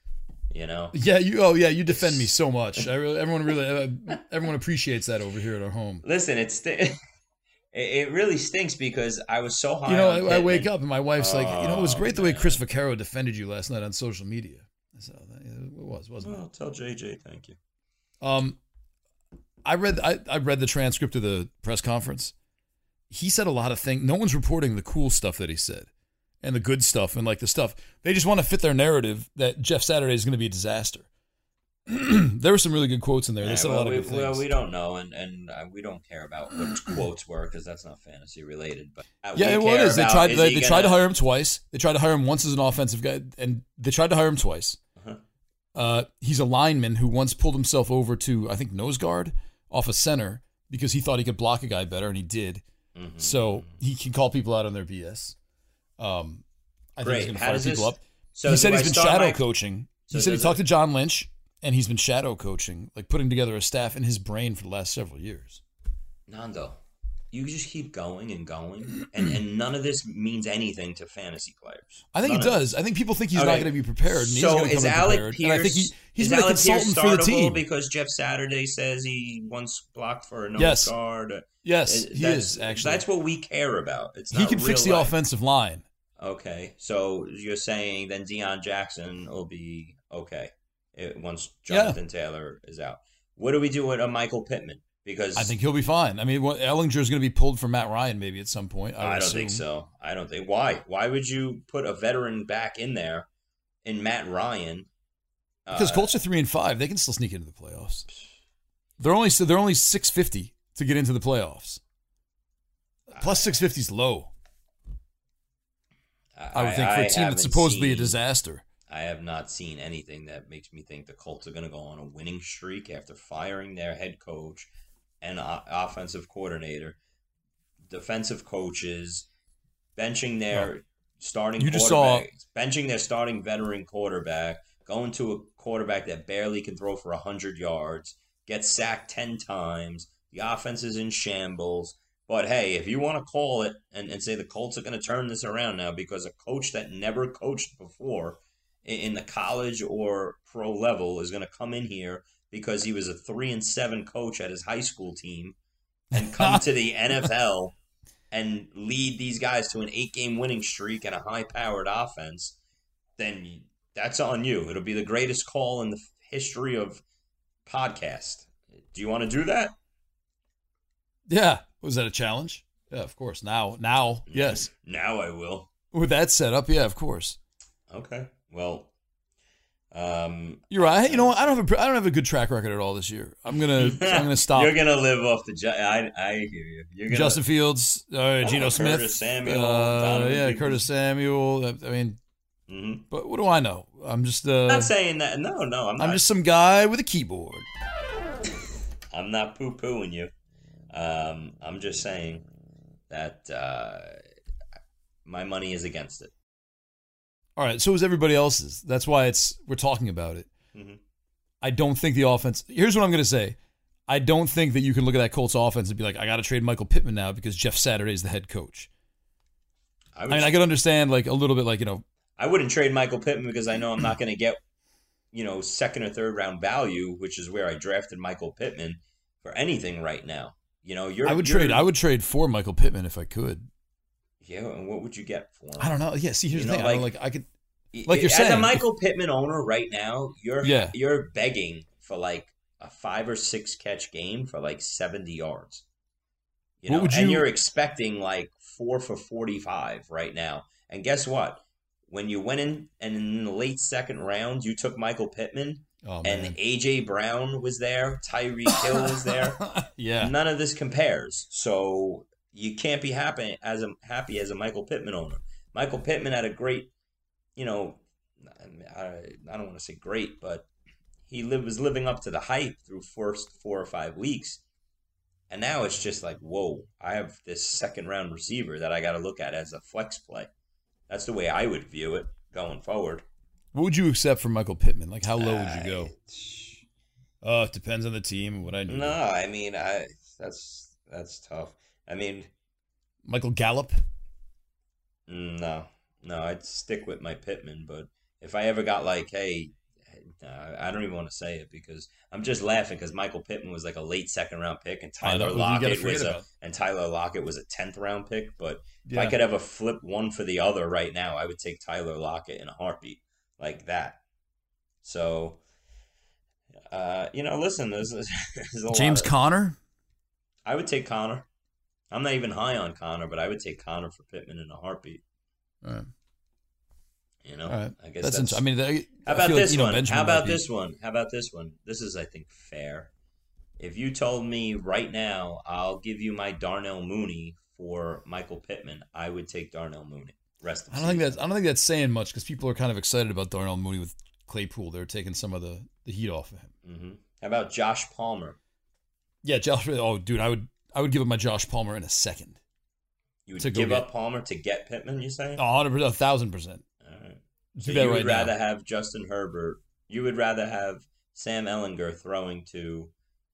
You know, Yeah, you. Oh, yeah, you defend me so much. I really, everyone really, uh, everyone appreciates that over here at our home. Listen, it's [laughs] it, it really stinks because I was so high. You know, I, I wake up and my wife's like, you know, it was Oh, great the way. Chris Vaccaro defended you last night on social media. I said, "Oh, it was, wasn't Well, tell JJ thank you. Um, I read, I, I read the transcript of the press conference. He said a lot of things. No one's reporting the cool stuff that he said, and the good stuff, and like the stuff they just want to fit their narrative that Jeff Saturday is going to be a disaster. [clears throat] there were some really good quotes in there. They Yeah, said well, a lot of we, good things. well, we don't know, and and uh, we don't care about what [clears throat] quotes were because that's not fantasy related. But Yeah, it care. They tried. is They, they tried to gonna- hire him twice. They tried to hire him once as an offensive guy, and they tried to hire him twice. Uh-huh. Uh, he's a lineman who once pulled himself over to, I think, nose guard off a center because he thought he could block a guy better, and he did. Mhm. So he can call people out on their BS. Um, I think Great. he's going to fire people this- up. So he said he's I been shadow my- coaching. So he said he talked it- to John Lynch, and he's been shadow coaching, like putting together a staff in his brain for the last several years. Nando, you just keep going and going, and and none of this means anything to fantasy players. I think None it does. I think people think he's Okay. not going to be prepared. And so to is come Alec prepared. Pierce? and I think he, he's been a Pierce consultant for the team. because Jeff Saturday says he once blocked for a no Yes. guard? yes, Uh, he that's- is actually. That's what we care about. It's he can fix the life. offensive line. Okay, so you're saying then Deon Jackson will be okay once Jonathan Taylor is out. What do we do with a Michael Pittman? Because I think he'll be fine. I mean, what, Ehlinger is going to be pulled for Matt Ryan maybe at some point. I, I, don't think so. I don't think why. Why would you put a veteran back in there in Matt Ryan? Because Uh, Colts are three and five, they can still sneak into the playoffs. They're only so they're only six fifty to get into the playoffs. Plus six fifty is low. I would think for a team that's supposedly a disaster. I have not seen anything that makes me think the Colts are going to go on a winning streak after firing their head coach and o- offensive coordinator, defensive coaches, benching their starting You just saw- quarterback, benching their starting veteran quarterback, going to a quarterback that barely can throw for 100 yards, gets sacked 10 times, the offense is in shambles. But hey, if you want to call it and, and say the Colts are going to turn this around now because a coach that never coached before in, the college or pro level is going to come in here because he was a three and seven coach at his high school team and come to the [laughs] NFL and lead these guys to an eight game winning streak and a high powered offense, then that's on you. It'll be the greatest call in the history of podcast. Do you want to do that? Yeah, was that a challenge? Yeah, of course. Now, now, yes. Now I will. With that set up, yeah, of course. Okay. Well, Um, You're right. You know, what? I don't have a I don't have a good track record at all this year. I'm gonna [laughs] I'm gonna stop. You're gonna live off the. Ju- I I hear you. You're gonna, Justin Fields, uh, Geno Curtis Smith, Samuel, uh, yeah. Curtis Samuel. I mean, Mhm. but what do I know? I'm just uh, I'm not saying that. No, no, I'm not. I'm just some guy with a keyboard. [laughs] I'm not poo pooing you. Um, I'm just saying that uh, my money is against it. All right, so is everybody else's. That's why it's we're talking about it. Mhm. I don't think the offense. Here's what I'm going to say. I don't think that you can look at that Colts offense and be like, I got to trade Michael Pittman now because Jeff Saturday is the head coach. I, I mean, I could understand like a little bit like you know, I wouldn't trade Michael Pittman because I know I'm not going to get, you know, second or third round value, which is where I drafted Michael Pittman for anything right now. You know, you're. I would you're- trade. I would trade for Michael Pittman if I could. Yeah, and what would you get for him? I don't know. Yeah, see, here's You the know, thing. I like- like I could. like you're as a saying, Michael Pittman owner right now, you're Yeah. you're begging for like a five or six catch game for like seventy yards. You What know, would and you- you're expecting like four for forty five right now. And guess what? When you went in and in the late second round, you took Michael Pittman, Oh and. AJ Brown was there, Tyreek Hill was there. [laughs] yeah. None of this compares. So you can't be happy as a happy as a Michael Pittman owner. Michael Pittman had a great, you know, I, I don't want to say great, but he live, was living up to the hype through first four or five weeks. And now it's just like, whoa, I have this second round receiver that I got to look at as a flex play. That's the way I would view it going forward. What would you accept from Michael Pittman? Like, how low would you go? Oh, it depends on the team what I need. No, I mean, I that's that's tough. I mean, Michael Gallup. Mm, No, no, I'd stick with my Pittman. But if I ever got like, hey, I don't even want to say it because I'm just laughing because Michael Pittman was like a late second round pick and Tyler Lockett was a and Tyler Lockett was a tenth round pick. But if I Yeah. could ever flip one for the other right now, I would take Tyler Lockett in a heartbeat like that. So, uh, you know, listen, there's, [laughs] there's a James lot of- Conner. I would take Conner. I'm not even high on Conner, but I would take Conner for Pittman in a heartbeat. All right. You know, All right. I guess That's, that's. int- I mean, that- how I about feel like, this you know, one? How about might be- this one? How about this one? This is, I think, fair. If you told me right now, I'll give you my Darnell Mooney for Michael Pittman, I would take Darnell Mooney. Rest of I don't think that's I don't think that's saying much because people are kind of excited about Darnell Mooney with Claypool. They're taking some of the, the heat off of him. hmm How about Josh Palmer? Yeah, Josh. Oh, dude, I would I would give up my Josh Palmer in a second. You would give up Palmer to get Pittman? You say? A hundred percent, a thousand percent. All right. So you right would rather now. have Justin Herbert. You would rather have Sam Ehlinger throwing to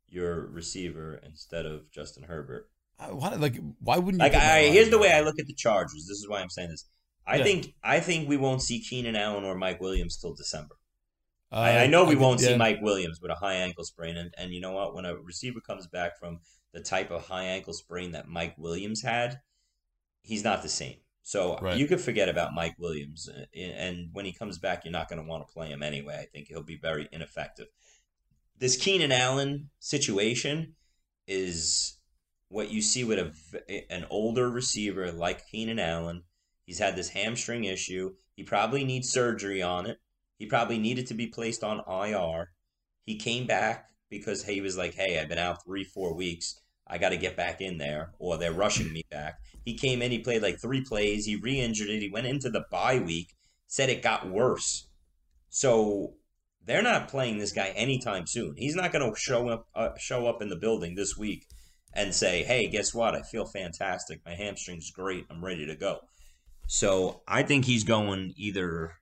your receiver instead of Justin Herbert. I- Why, like, why wouldn't you? Like, I, here's the way I look at the Chargers. This is why I'm saying this. I Yeah. think I think we won't see Keenan Allen or Mike Williams till December. Uh, I, I know we could- won't see yeah. Mike Williams with a high ankle sprain, and, and you know what? When a receiver comes back from the type of high ankle sprain that Mike Williams had, he's not the same. So Right. you could forget about Mike Williams, uh, and when he comes back, you're not going to want to play him anyway. I think he'll be very ineffective. This Keenan Allen situation is what you see with a an older receiver like Keenan Allen. He's had this hamstring issue. He probably needs surgery on it. He probably needed to be placed on IR. He came back because he was like, "Hey, I've been out three, four weeks. I got to get back in there, or they're rushing me back." He came in. He played like three plays. He re-injured it. He went into the bye week. Said it got worse. So they're not playing this guy anytime soon. He's not going to show up uh, show up in the building this week and say, "Hey, guess what? I feel fantastic. My hamstring's great. I'm ready to go." So I think he's going either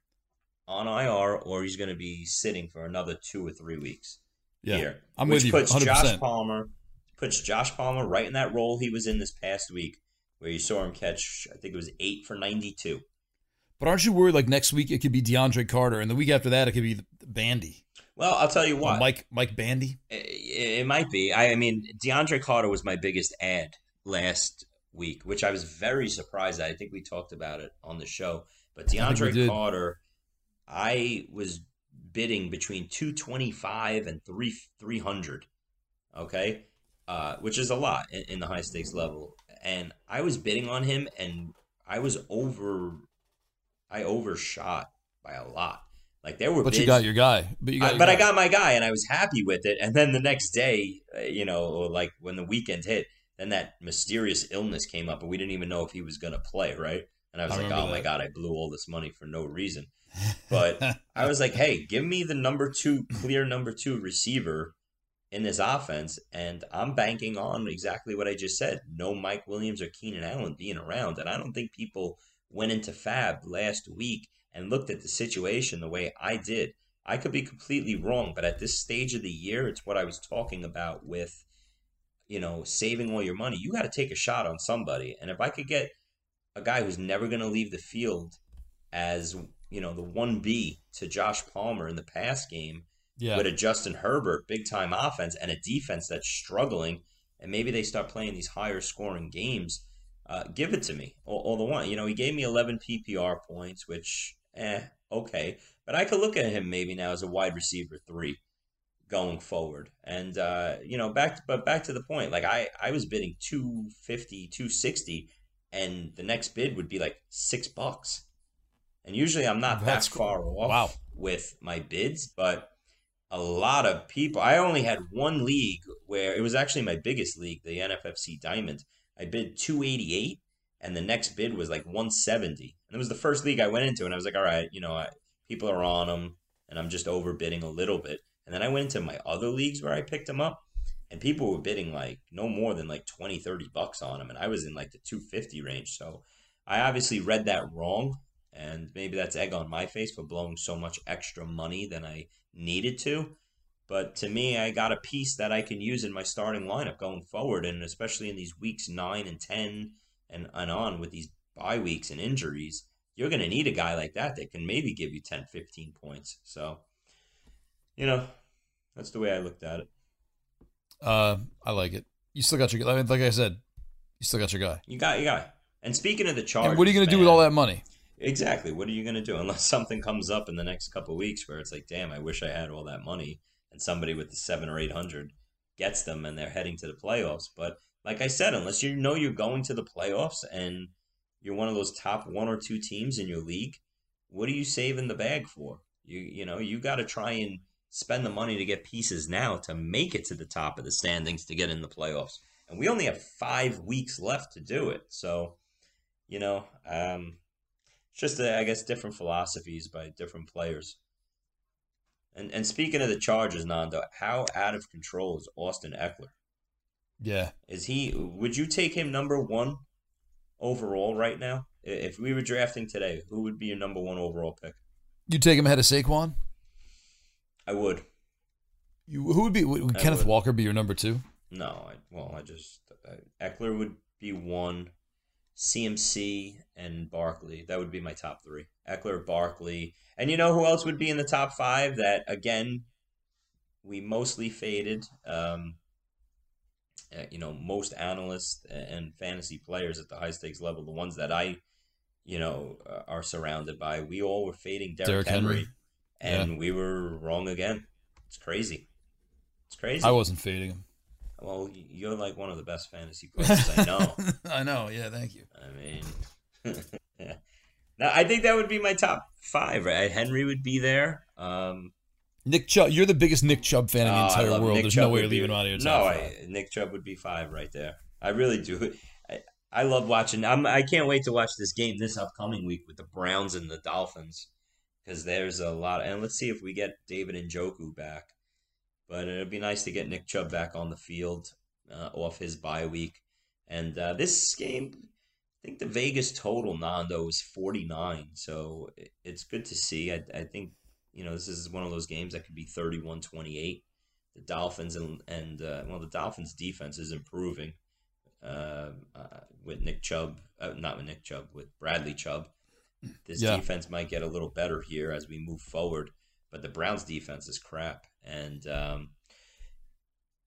on IR or he's going to be sitting for another two or three weeks Yeah, here, I'm which with you. puts 100%. Josh Palmer puts Josh Palmer right in that role he was in this past week, where you saw him catch. I think it was eight for ninety-two. But aren't you worried? Like next week it could be DeAndre Carter, and the week after that it could be Bandy, Well, I'll tell you what, Mike Mike Bandy. It, it might be. I, I mean, DeAndre Carter was my biggest ad last week, which I was very surprised at. I think we talked about it on the show. But DeAndre did. Carter, I was bidding between 225 and 3 300. Okay? Uh, which is a lot in, in the high stakes level. And I was bidding on him and I was over I overshot by a lot. Like there were, but bids, you got your guy. But you got, I, but guy. I got my guy, and I was happy with it. And then the next day, uh, you know, like when the weekend hit, then that mysterious illness came up, and we didn't even know if he was going to play, right? And I was I like, oh my god, I blew all this money for no reason. [laughs] But I was like, hey, give me the number two, clear number two receiver in this offense, and I'm banking on exactly what I just said. No Mike Williams or Keenan Allen being around, and I don't think people went into FAAB last week and looked at the situation the way I did. I could be completely wrong, but at this stage of the year, it's what I was talking about with, you know, saving all your money. You got to take a shot on somebody, and if I could get a guy who's never going to leave the field as you know the one B to Josh Palmer in the pass game yeah. with a Justin Herbert big time offense and a defense that's struggling, and maybe they start playing these higher scoring games. Uh, give it to me, all, all the one. You know, he gave me 11 PPR points, which, eh, okay. But I could look at him maybe now as a wide receiver three going forward. And, uh, you know, back, but back to the point, like I, I was bidding 250, 260, and the next bid would be like six bucks. And usually I'm not That's that cool. far off Wow. with my bids, but a lot of people. I only had one league where it was actually my biggest league, the NFFC Diamond. I bid 288, and the next bid was like 170. And it was the first league I went into, and I was like, all right, you know, I, people are on them, and I'm just overbidding a little bit. And then I went into my other leagues where I picked them up, and people were bidding like no more than like 20, 30 bucks on them, and I was in like the 250 range. So I obviously read that wrong, and maybe that's egg on my face for blowing so much extra money than I needed to. But to me, I got a piece that I can use in my starting lineup going forward, and especially in these weeks nine and ten and, and on with these bye weeks and injuries, you're going to need a guy like that that can maybe give you 10, 15 points. So, you know, that's the way I looked at it. Uh, I like it. You still got your I mean, like I said, you still got your guy. You got, your guy. And speaking of the Chargers, and what are you going to do with all that money? Exactly. What are you going to do unless something comes up in the next couple weeks where it's like, damn, I wish I had all that money, and somebody with the seven or eight hundred gets them and they're heading to the playoffs. But like I said, unless you know you're going to the playoffs and you're one of those top one or two teams in your league, what are you saving the bag for? You you know you got to try and spend the money to get pieces now to make it to the top of the standings to get in the playoffs. And we only have five weeks left to do it. So, you know, um, just uh, I guess different philosophies by different players. And and speaking of the Chargers, Nando, how out of control is Austin Ekeler? Yeah. Is he? Would you take him number one overall right now? If we were drafting today, who would be your number one overall pick? You take him ahead of Saquon? I would. You, who would be? Would I Kenneth would. Walker be your number two? No, I, well, I just uh, Ekeler would be one, CMC and Barkley. That would be my top three. Ekeler, Barkley, and you know who else would be in the top five? That again, we mostly faded. Um, uh, you know, most analysts and fantasy players at the high stakes level, the ones that I, you know, uh, are surrounded by, we all were fading Derrick, Derrick Henry. Henry, and we were wrong again. It's crazy. It's crazy. I wasn't fading him. Well, you're like one of the best fantasy players I know. [laughs] I know. Yeah. Thank you. I mean, [laughs] yeah. Now I think that would be my top five. Right, Henry would be there. Um, Nick Chubb. You're the biggest Nick Chubb fan in oh, the entire love world. Nick There's Chubb no way you're be- leaving him out of your No, top I. Nick Chubb would be five right there. I really do. I, I love watching. I'm, I can't wait to watch this game this upcoming week with the Browns and the Dolphins because there's a lot. and let's see if we get David Njoku back. But it'd be nice to get Nick Chubb back on the field uh, off his bye week. And uh, this game, I think the Vegas total Nando is 49. So it's good to see. I, I think you know this is one of those games that could be 31-28. The Dolphins and and uh, well, the Dolphins defense is improving uh, uh, with Nick Chubb, uh, not with Nick Chubb, with Bradley Chubb. This Yeah. defense might get a little better here as we move forward, but the Browns defense is crap, and um,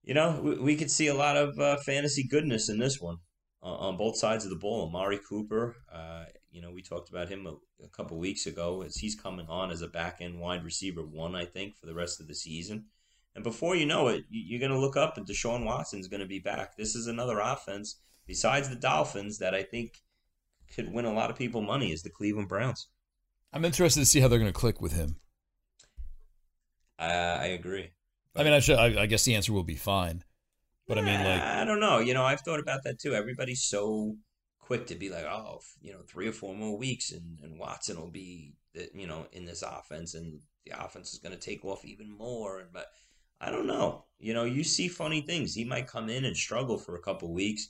you know we, we could see a lot of uh, fantasy goodness in this one uh, on both sides of the ball. Amari Cooper, uh, you know, we talked about him a, a couple weeks ago as he's coming on as a back end wide receiver one, I think, for the rest of the season. And before you know it, you- you're going to look up and Deshaun Watson's going to be back. This is another offense besides the Dolphins that I think could win a lot of people money is the Cleveland Browns. I'm interested to see how they're going to click with him. Uh, I agree. I mean, I, should, I, I guess the answer will be fine. But I mean, like, I don't know. You know, I've thought about that too. Everybody's so quick to be like, oh, you know, three or four more weeks, and, and Watson will be, you know, in this offense, and the offense is going to take off even more. And but I don't know. You know, you see funny things. He might come in and struggle for a couple weeks.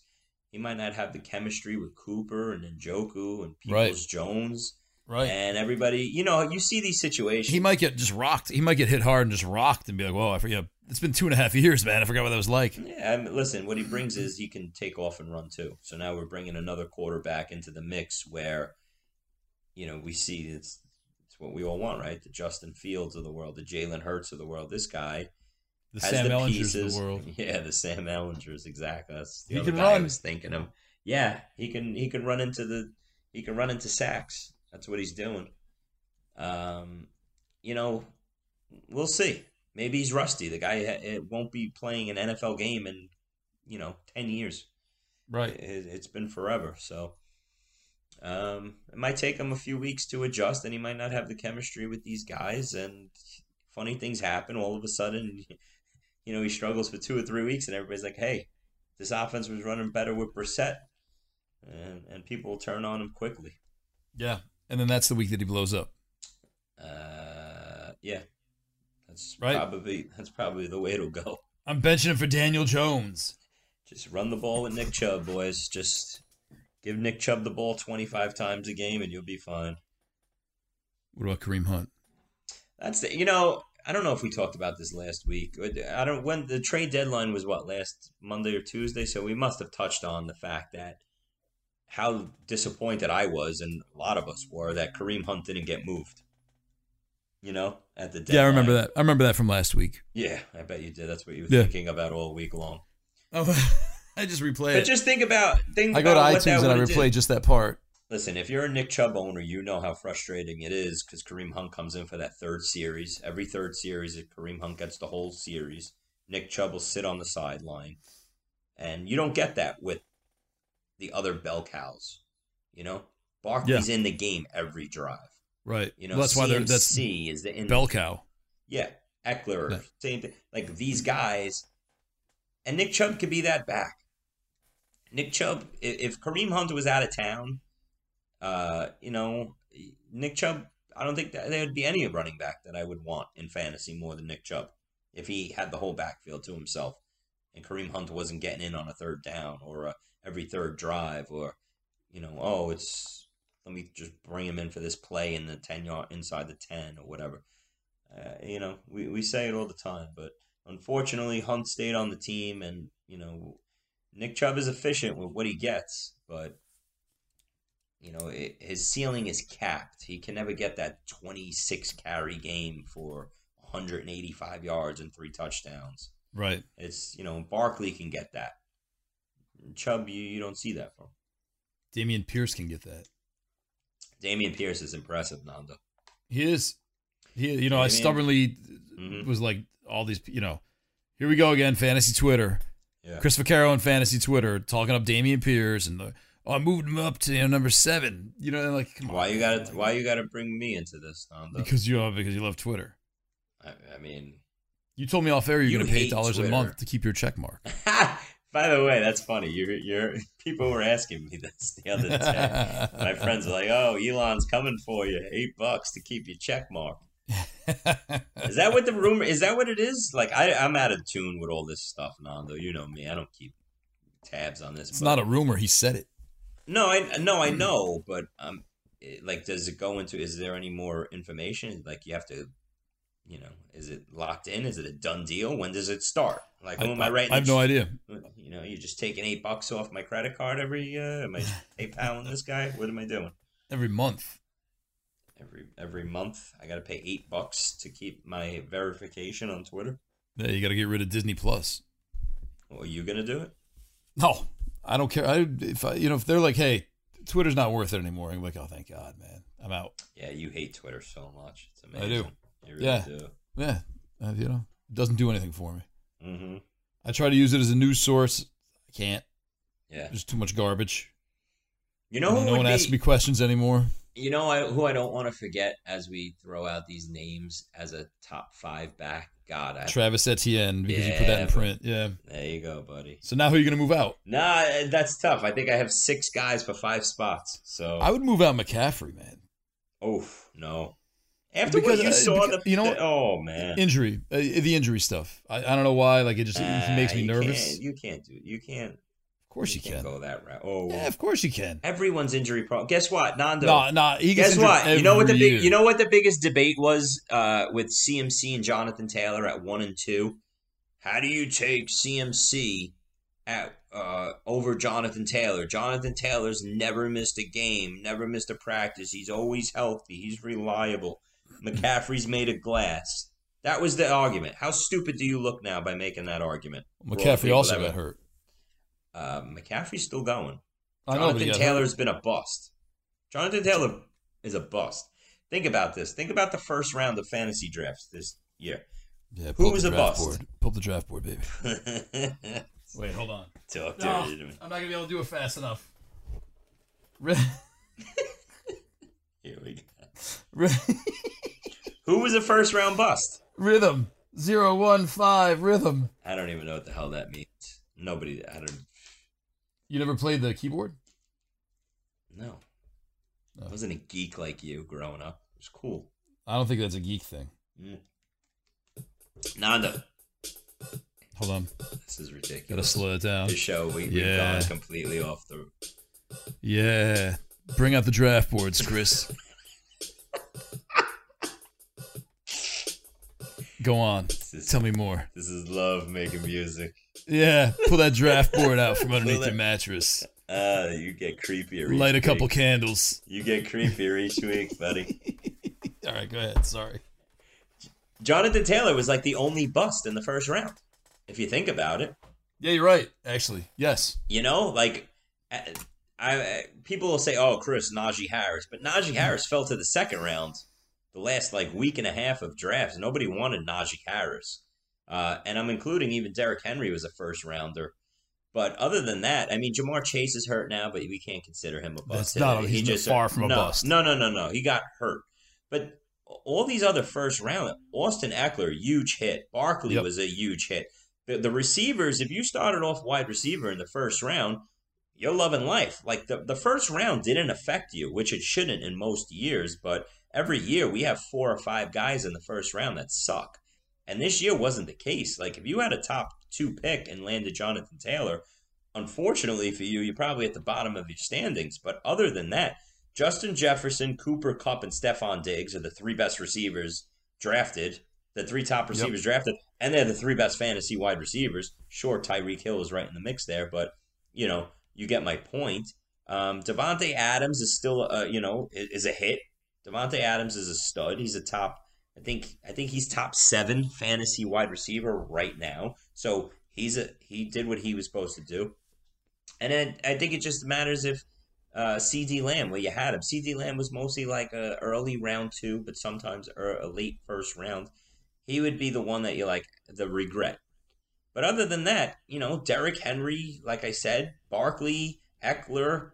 He might not have the chemistry with Cooper and Njoku and Peoples Right. Jones. Right. And everybody, you know, you see these situations. He might get just rocked. He might get hit hard and just rocked and be like, whoa, I forget. It's been two and a half years, man. I forgot what that was like. Yeah, I mean, listen, what he brings is he can take off and run too. So now we're bringing another quarterback into the mix where, you know, we see it's, it's what we all want, right? The Justin Fields of the world, the Jalen Hurts of the world. This guy The has Sam the Ehlingers pieces. of the world. [laughs] Yeah, the Sam Ehlingers, exactly. That's the He can guy I run. was thinking of. Yeah, he can. He can run into the. He can run into sacks. That's what he's doing. Um, you know, we'll see. Maybe he's rusty. The guy it won't be playing an NFL game in, you know, ten years. Right. It, it's been forever. So, um, it might take him a few weeks to adjust, and he might not have the chemistry with these guys. And funny things happen. All of a sudden, [laughs] you know, he struggles for two or three weeks, and everybody's like, "Hey, this offense was running better with Brissett," and and people will turn on him quickly. Yeah. And then that's the week that he blows up. Uh, yeah, that's Right. probably that's probably the way it'll go. I'm benching him for Daniel Jones. Just run the ball with Nick Chubb, boys. Just give Nick Chubb the ball 25 times a game, and you'll be fine. What about Kareem Hunt? That's the, you know, I don't know if we talked about this last week. I don't when the trade deadline was what last Monday or Tuesday, so we must have touched on the fact that how disappointed I was, and a lot of us were that Kareem Hunt didn't get moved. You know, at the deadline. Yeah, I remember that. I remember that from last week. Yeah, I bet you did. That's what you were Yeah. thinking about all week long. Oh, [laughs] I just replay But it. just think about think I go to iTunes and I would've did. replay just that part. Listen, if you're a Nick Chubb owner, you know how frustrating it is because Kareem Hunt comes in for that third series. Every third series, if Kareem Hunt gets the whole series, Nick Chubb will sit on the sideline. And you don't get that with the other bell cows. You know? Barkley's in the game every drive. Right. You know, Well, that's why they're that's CMC is the in bell cow. yeah, Ekeler, Yeah. same thing. Like these guys, and Nick Chubb could be that back. Nick Chubb, if Kareem Hunt was out of town, uh, you know, Nick Chubb, I don't think that there would be any running back that I would want in fantasy more than Nick Chubb if he had the whole backfield to himself, and Kareem Hunt wasn't getting in on a third down or a, every third drive, or you know, oh, it's let me just bring him in for this play in the ten yard inside the ten or whatever. Uh, you know, we, we say it all the time, but unfortunately, Hunt stayed on the team, and you know, Nick Chubb is efficient with what he gets, but you know, it, his ceiling is capped. He can never get that 26 carry game for 185 yards and three touchdowns. Right. It's you know, Barkley can get that. Chubb, you, you don't see that from. Dameon Pierce can get that. Dameon Pierce is impressive, Nando. He is. He, you know, I Damian- stubbornly Mhm. was like all these, you know, here we go again, fantasy Twitter. Yeah. Chris Vaccaro on fantasy Twitter talking up Dameon Pierce and the, oh, I moved him up to you know, number seven. You know, like come Why on, you gotta. Why you gotta bring me into this, Nando? Because you are because you love Twitter. I, I mean, You told me off air you're You going to pay dollars a month to keep your check mark. [laughs] By the way, that's funny. You're, you're [laughs] people were asking me this the other day. [laughs] My friends are like, "Oh, Elon's coming for you. Eight bucks to keep your check mark." [laughs] Is that what the rumor? Is that what it is? Like, I, I'm out of tune with all this stuff, Nando. You know me. I don't keep tabs on this. It's but- not a rumor. He said it. No, I no, I know, but um, like, does it go into? Is there any more information? Like, you have to, you know, is it locked in? Is it a done deal? When does it start? Like, who am I writing? I have no idea. You know, you're just taking eight bucks off my credit card every. Uh, am I [laughs] PayPaling this guy? What am I doing? Every month. Every every month, I got to pay eight bucks to keep my verification on Twitter. Yeah, you got to get rid of Disney Plus. Well, are you gonna do it? No, I don't care. I if I, you know if they're like, hey, Twitter's not worth it anymore. I'm like, oh, thank God, man, I'm out. Yeah, you hate Twitter so much. It's amazing. I do. Really Yeah. do. Yeah, uh, you know, it doesn't do anything for me. Mm-hmm. I try to use it as a news source. I can't. Yeah. There's too much garbage. You know who no one be, asks me questions anymore. You know I, who I don't want to forget as we throw out these names as a top five back. God, I, Travis Etienne because you put that in print. Yeah. there you go, buddy. So now who are you going to move out? Nah, that's tough. I think I have six guys for five spots. So, I would move out McCaffrey, man. oh no. After Because, what you uh, saw, because- the you know the- oh man, Injury, uh, the injury stuff. I, I don't know why. Like it just it makes Ah, me you nervous. can't- you can't do. You can't. Of course you, can't can. go that route. Oh, Yeah, of course you can. everyone's injury problem. Guess what, Nando? No, no. He gets Guess what? You know what the big year. you know what the biggest debate was uh, with CMC and Jonathan Taylor at one and two. How do you take CMC at uh, over Jonathan Taylor? Jonathan Taylor's never missed a game, never missed a practice. He's always healthy. He's reliable. McCaffrey's made of glass. That was the argument. How stupid do you look now by making that argument? For all the McCaffrey also got hurt. Uh, McCaffrey's still going. I Jonathan he got Taylor's hurt. been a bust. Jonathan Taylor is a bust. Think about this. Think about the first round of fantasy drafts this year. Yeah, Who pull was the a draft bust? Board. Pull the draft board, baby. [laughs] Wait, hold on. dirty to me. I'm not gonna be able to do it fast enough. [laughs] Here we go. [laughs] Who was a first round bust? rhythm zero one five rhythm. I don't even know what the hell that means. Nobody. I don't. You never played the keyboard? know. No. I wasn't a geek like you growing up. It was cool. I don't think that's a geek thing. Mm. Nando, Hold on, this is ridiculous. gotta slow it down. This show, we, we've gone completely off the. Yeah, bring out the draft boards, Chris. Go on, is, tell me more. this is love making music. Yeah, pull that draft [laughs] board out from underneath Pull your mattress. Uh, you get creepier. each Light a couple candles. You get creepier each week, buddy. [laughs] All right, go ahead. Sorry. Jonathan Taylor was like the only bust in the first round. If you think about it, Yeah, you're right. Actually, yes. you know, like I, I people will say, "Oh, Chris Najee Harris," but Najee Harris fell to the second round. The last like week and a half of drafts, nobody wanted Najee Harris, uh, and I'm including even Derrick Henry was a first rounder. But other than that, I mean, Ja'Marr Chase is hurt now, but we can't consider him a bust. That's not- He he's far from a no, bust. No, no, no, no. He got hurt, but all these other first round, Austin Ekeler, huge hit. Barkley Yep. was a huge hit. The, the receivers, if you started off wide receiver in the first round, you're loving life. Like the, the first round didn't affect you, which it shouldn't in most years, but every year we have four or five guys in the first round that suck. And this year wasn't the case. Like if you had a top two pick and landed Jonathan Taylor, unfortunately for you, you're probably at the bottom of your standings. But other than that, Justin Jefferson, Cooper Kupp, and Stefon Diggs are the three best receivers drafted, the three top receivers drafted, and they're the three best fantasy wide receivers. Sure, Tyreek Hill is right in the mix there, but you know, you get my point. Um, Davante Adams is still, uh, you know, is, is a hit. Davante Adams is a stud. He's a top. I think. I think he's top seven fantasy wide receiver right now. So he's a he did what he was supposed to do, and then I think it just matters if uh, CeeDee Lamb, Well, you had him. CeeDee Lamb was mostly like a early round two, but sometimes er- a late first round. He would be the one that you like the regret. But other than that, you know, Derrick Henry, like I said, Barkley, Ekeler,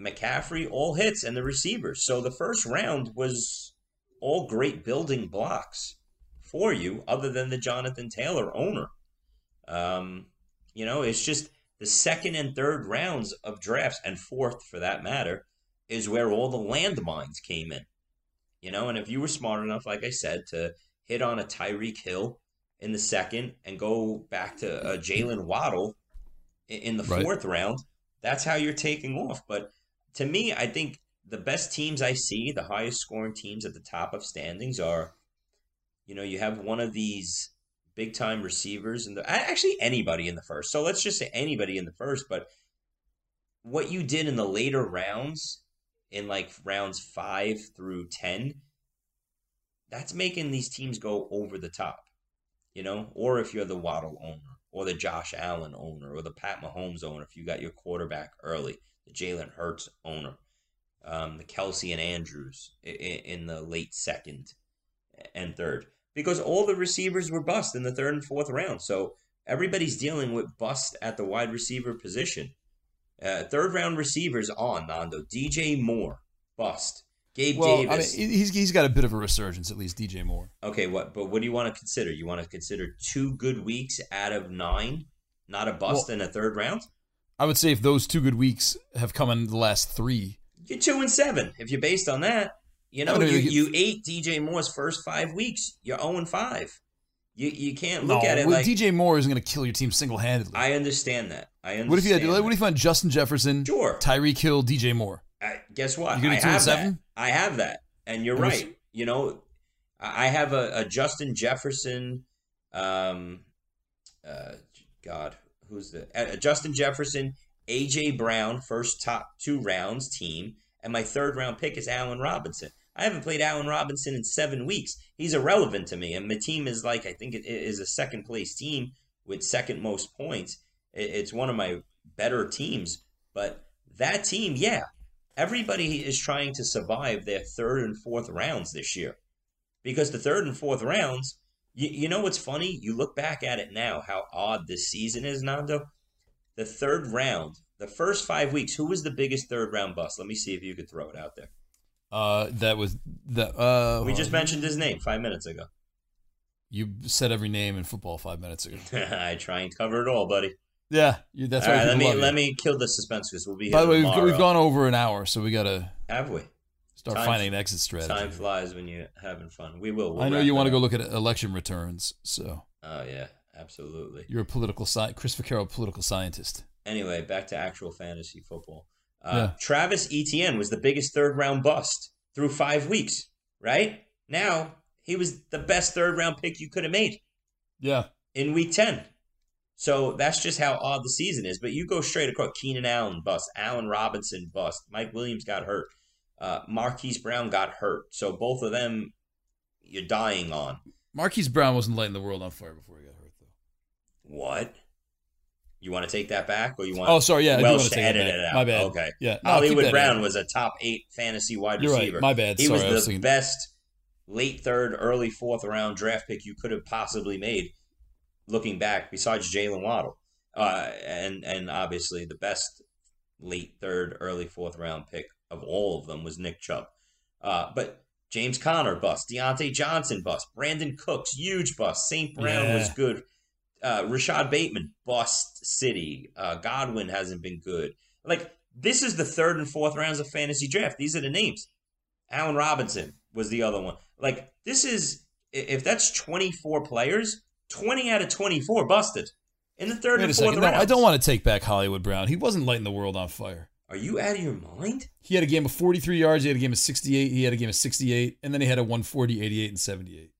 McCaffrey, all hits, and the receivers. So the first round was all great building blocks for you, other than the Jonathan Taylor owner. Um, you know, it's just the second and third rounds of drafts, and fourth for that matter, is where all the landmines came in. You know, and if you were smart enough, like I said, to hit on a Tyreek Hill in the second and go back to uh, Jaylen Waddle in the Right. fourth round, that's how you're taking off. But to me, I think the best teams I see, the highest scoring teams at the top of standings are, you know, you have one of these big time receivers and actually anybody in the first. So let's just say anybody in the first, but what you did in the later rounds, in like rounds five through ten, that's making these teams go over the top. You know, or if you're the Waddle owner, or the Josh Allen owner, or the Pat Mahomes owner, if you got your quarterback early, the Jalen Hurts owner, um, the Kelce and Andrews in, in the late second and third, because all the receivers were bust in the third and fourth round. So everybody's dealing with bust at the wide receiver position. Uh, third round receivers on Nando. DJ Moore, bust. Gabe Well, Davis. I mean, he's he's got a bit of a resurgence, at least DJ Moore. okay, what? But what do you want to consider? You want to consider two good weeks out of nine, not a bust Well- in a third round. I would say if those two good weeks have come in the last three, You're two and seven if you're based on that. You know, mean, you, you- ate DJ Moore's first five weeks. You're zero and five. You you can't look no, at it well, like DJ Moore isn't going to kill your team single handedly. I understand that. I understand. What if you had? that. What if you found Justin Jefferson, Sure. Tyreek Hill, DJ Moore? I, guess what? I be two and have that. I have that, and you're And right. You know, I I have a, a Justin Jefferson. Um, uh, God, who's the uh, Justin Jefferson, AJ Brown, first top two rounds team, and my third round pick is Allen Robinson. I haven't played Allen Robinson in seven weeks. He's irrelevant to me, and my team is like I think it is a second place team with second most points. It's one of my better teams, but that team, yeah, everybody is trying to survive their third and fourth rounds this year. Because the third and fourth rounds you, you know what's funny? You look back at it now how odd this season is nando. The third round the first five weeks who was the biggest third round bust? Let me see if you could throw it out there. Uh, that was the. Uh, we just mentioned his name five minutes ago. You said every name in football five minutes ago. [laughs] i try and cover it all buddy Yeah, you, that's all right let me let me kill the suspense because we'll be By here the way, we've, we've gone over an hour, so we got to have we start Time- finding an exit strategy. time flies when you're having fun we will we'll I know you want to go look at election returns, so oh yeah absolutely you're a political sci- Chris Vaccaro, political scientist. Anyway, back to actual fantasy football. Uh, Yeah. Travis Etienne was the biggest third round bust through five weeks, right? Now, he was the best third round pick you could have made Yeah, in week 10. So that's just how odd the season is. But you go straight across Keenan Allen bust, Allen Robinson bust, Mike Williams got hurt, uh, Marquise Brown got hurt. So both of them you're dying on. Marquise Brown wasn't lighting the world on fire before he got hurt, though. What? You want to take that back, or you want? Oh, sorry, yeah, Welsh want to edit it, out. My bad. Okay. Yeah, no, Hollywood Brown in. was a top eight fantasy wide You're right. receiver. My bad. He Sorry, was the was best late third, early fourth round draft pick you could have possibly made. Looking back, besides Jaylen Waddle, uh, and and obviously the best late third, early fourth round pick of all of them was Nick Chubb. Uh, but James Conner bust, Diontae Johnson bust, Brandin Cooks huge bust, St. Brown was good. Uh, Rashod Bateman bust city. Uh, Godwin hasn't been good. Like this is the third and fourth rounds of fantasy draft. These are the names. Allen Robinson was the other one. Like this is if that's twenty four players, twenty out of twenty four busted in the third Wait and fourth. No, rounds. I don't want to take back Hollywood Brown. He wasn't lighting the world on fire. Are you out of your mind? He had a game of 43 yards. He had a game of 68. He had a game of 68. And then he had a 140, 88, and 78.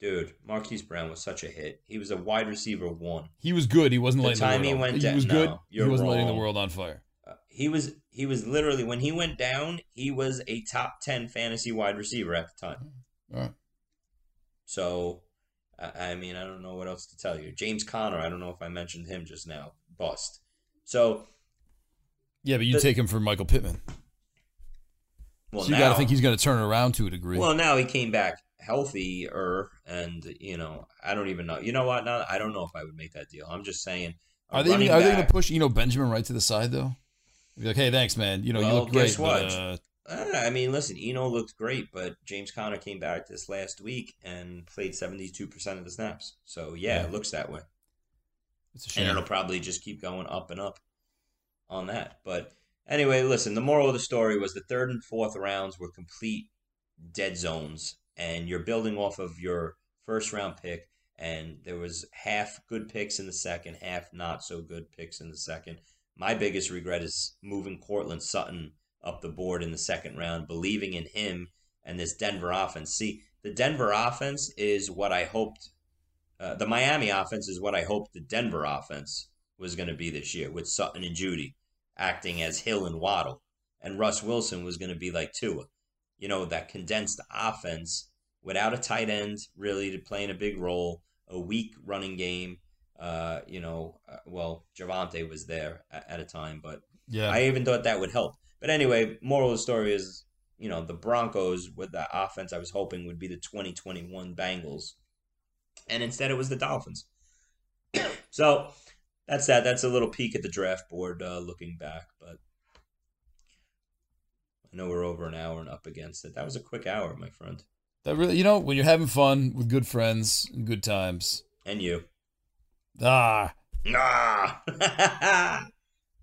Dude, Marquise Brown was such a hit. He was a wide receiver one. He was good. He wasn't The lighting time the he world on went He down- was no, good. He wasn't lighting the world on fire. Uh, he was he was literally when he went down, he was a top ten fantasy wide receiver at the time. All right. So, I I mean, I don't know what else to tell you. James Conner, I don't know if I mentioned him just now, bust. So, Yeah, but you The- take him for Michael Pittman. well, so you now, got to think he's going to turn it around to a degree. well, now he came back healthier, and you know, I don't even know. You know what? Now I don't know if I would make that deal. I'm just saying. are they are they going to push you know Benjamin right to the side though? Be like, hey, thanks, man. You know, you look great. guess what? uh, Uh, I mean, listen, Eno looked great, but James Conner came back this last week and played 72% of the snaps. So, yeah, Yeah. it looks that way. it's a shame. And it'll probably just keep going up and up on that. But anyway, listen, the moral of the story was the third and fourth rounds were complete dead zones, and you're building off of your first round pick. And there was half good picks in the second, half not so good picks in the second. My biggest regret is moving Courtland Sutton up the board in the second round, believing in him and this Denver offense. See, the Denver offense is what I hoped. Uh, the Miami offense is what I hoped the Denver offense was going to be this year, with Sutton and Jeudy acting as Hill and Waddle, and Russ Wilson was going to be like Tua. You know, that condensed offense without a tight end really to playing a big role, a weak running game. Uh, you know, uh, well, Javonte was there at, at a time, but yeah. I even thought that would help. But anyway, moral of the story is, you know, the Broncos with the offense I was hoping would be the 2021 Bengals. And instead it was the Dolphins. [clears throat] so that's that. That's a little peek at the draft board uh, looking back. But I know we're over an hour and up against it. That was a quick hour, my friend. That really, you know, when you're having fun with good friends and good times. And you. Ah, Ah! [laughs]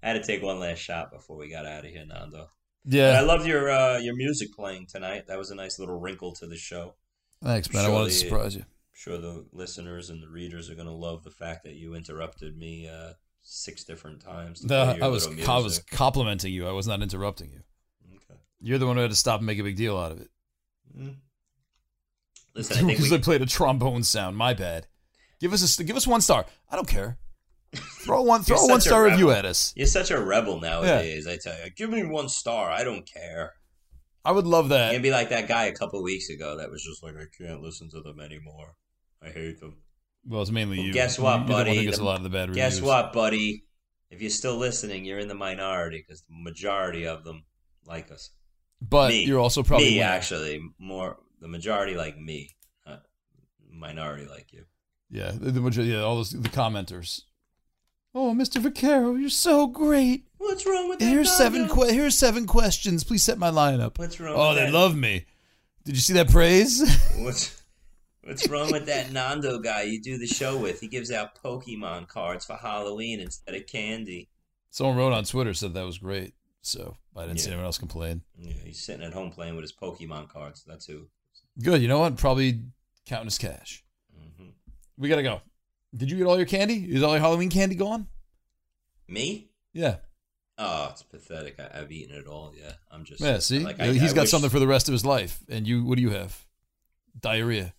I had to take one last shot before we got out of here, Nando. But I yeah. loved your uh, your music playing tonight. That was a nice little wrinkle to the show. Thanks, man. I wanted to surprise you. I'm sure the listeners and the readers are going to love the fact that you interrupted me uh, six different times. No, I was I was complimenting you. I was not interrupting you. Okay. You're the one who had to stop and make a big deal out of it. Mm. [laughs] Listen, I Because we, I played a trombone sound. My bad. Give us a give us one star. I don't care. Throw one throw a one a star review at us. you're such a rebel nowadays. I tell you, give me one star. I don't care. I would love that. can be like that guy a couple weeks ago that was just like, I can't listen to them anymore. I hate them. Well, it's mainly Well, you. guess what, You're the buddy? who gets The- a lot of the bad reviews. Guess what, buddy? If you're still listening, you're in the minority because the majority of them like us. But me. you're also probably me, actually, more the majority like me, not minority like you. Yeah, the, the majority. Yeah, all those the commenters. Oh, Mr. Vaccaro, you're so great. What's wrong with that? Here's seven. Que- here's seven questions. Please set my line up. What's wrong? Oh, with they that? love me. Did you see that praise? [laughs] What's What's wrong with that Nando guy you do the show with? He gives out Pokemon cards for Halloween instead of candy. Someone wrote on Twitter said that was great. So I didn't see anyone else complain. Yeah, he's sitting at home playing with his Pokemon cards. That's who. Good. You know what? Probably counting his cash. hmm We gotta go. Did you get all your candy? Is all your Halloween candy gone? Me? Yeah. Oh, it's pathetic. I, I've eaten it all. Yeah, I'm just. Yeah. See, like, I- he's I got wish something for the rest of his life. And you, what do you have? Diarrhea.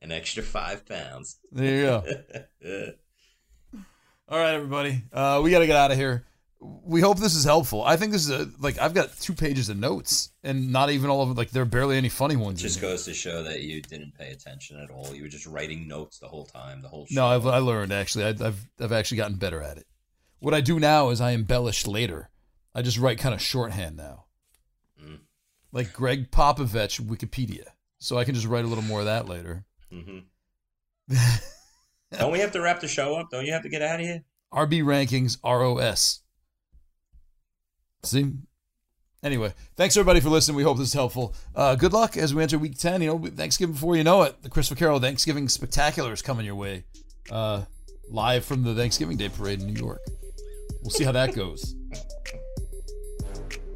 an extra five pounds. There you go. [laughs] All right, everybody. Uh, we got to get out of here. We hope this is helpful. I think this is a, like I've got two pages of notes, and not even all of them. Like there are barely any funny ones. in just goes to show that you didn't pay attention at all. You were just writing notes the whole time, the whole show. No, I've I learned actually. I, I've I've actually gotten better at it. What I do now is I embellish later. I just write kind of shorthand now, Mm. like Gregg Popovich Wikipedia. So I can just write a little more of that later. hmm [laughs] Don't we have to wrap the show up? Don't you have to get out of here? RB rankings ROS. See? Anyway, thanks everybody for listening. We hope this is helpful. Uh, good luck as we enter week 10. You know, Thanksgiving before you know it. The Christopher Carroll Thanksgiving Spectacular is coming your way. Uh, live from the Thanksgiving Day Parade in New York. We'll see how that goes.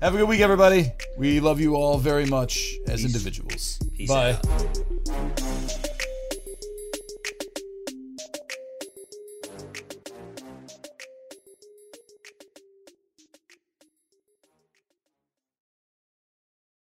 Have a good week, everybody. We love you all very much as Peace. individuals. Peace Bye. out.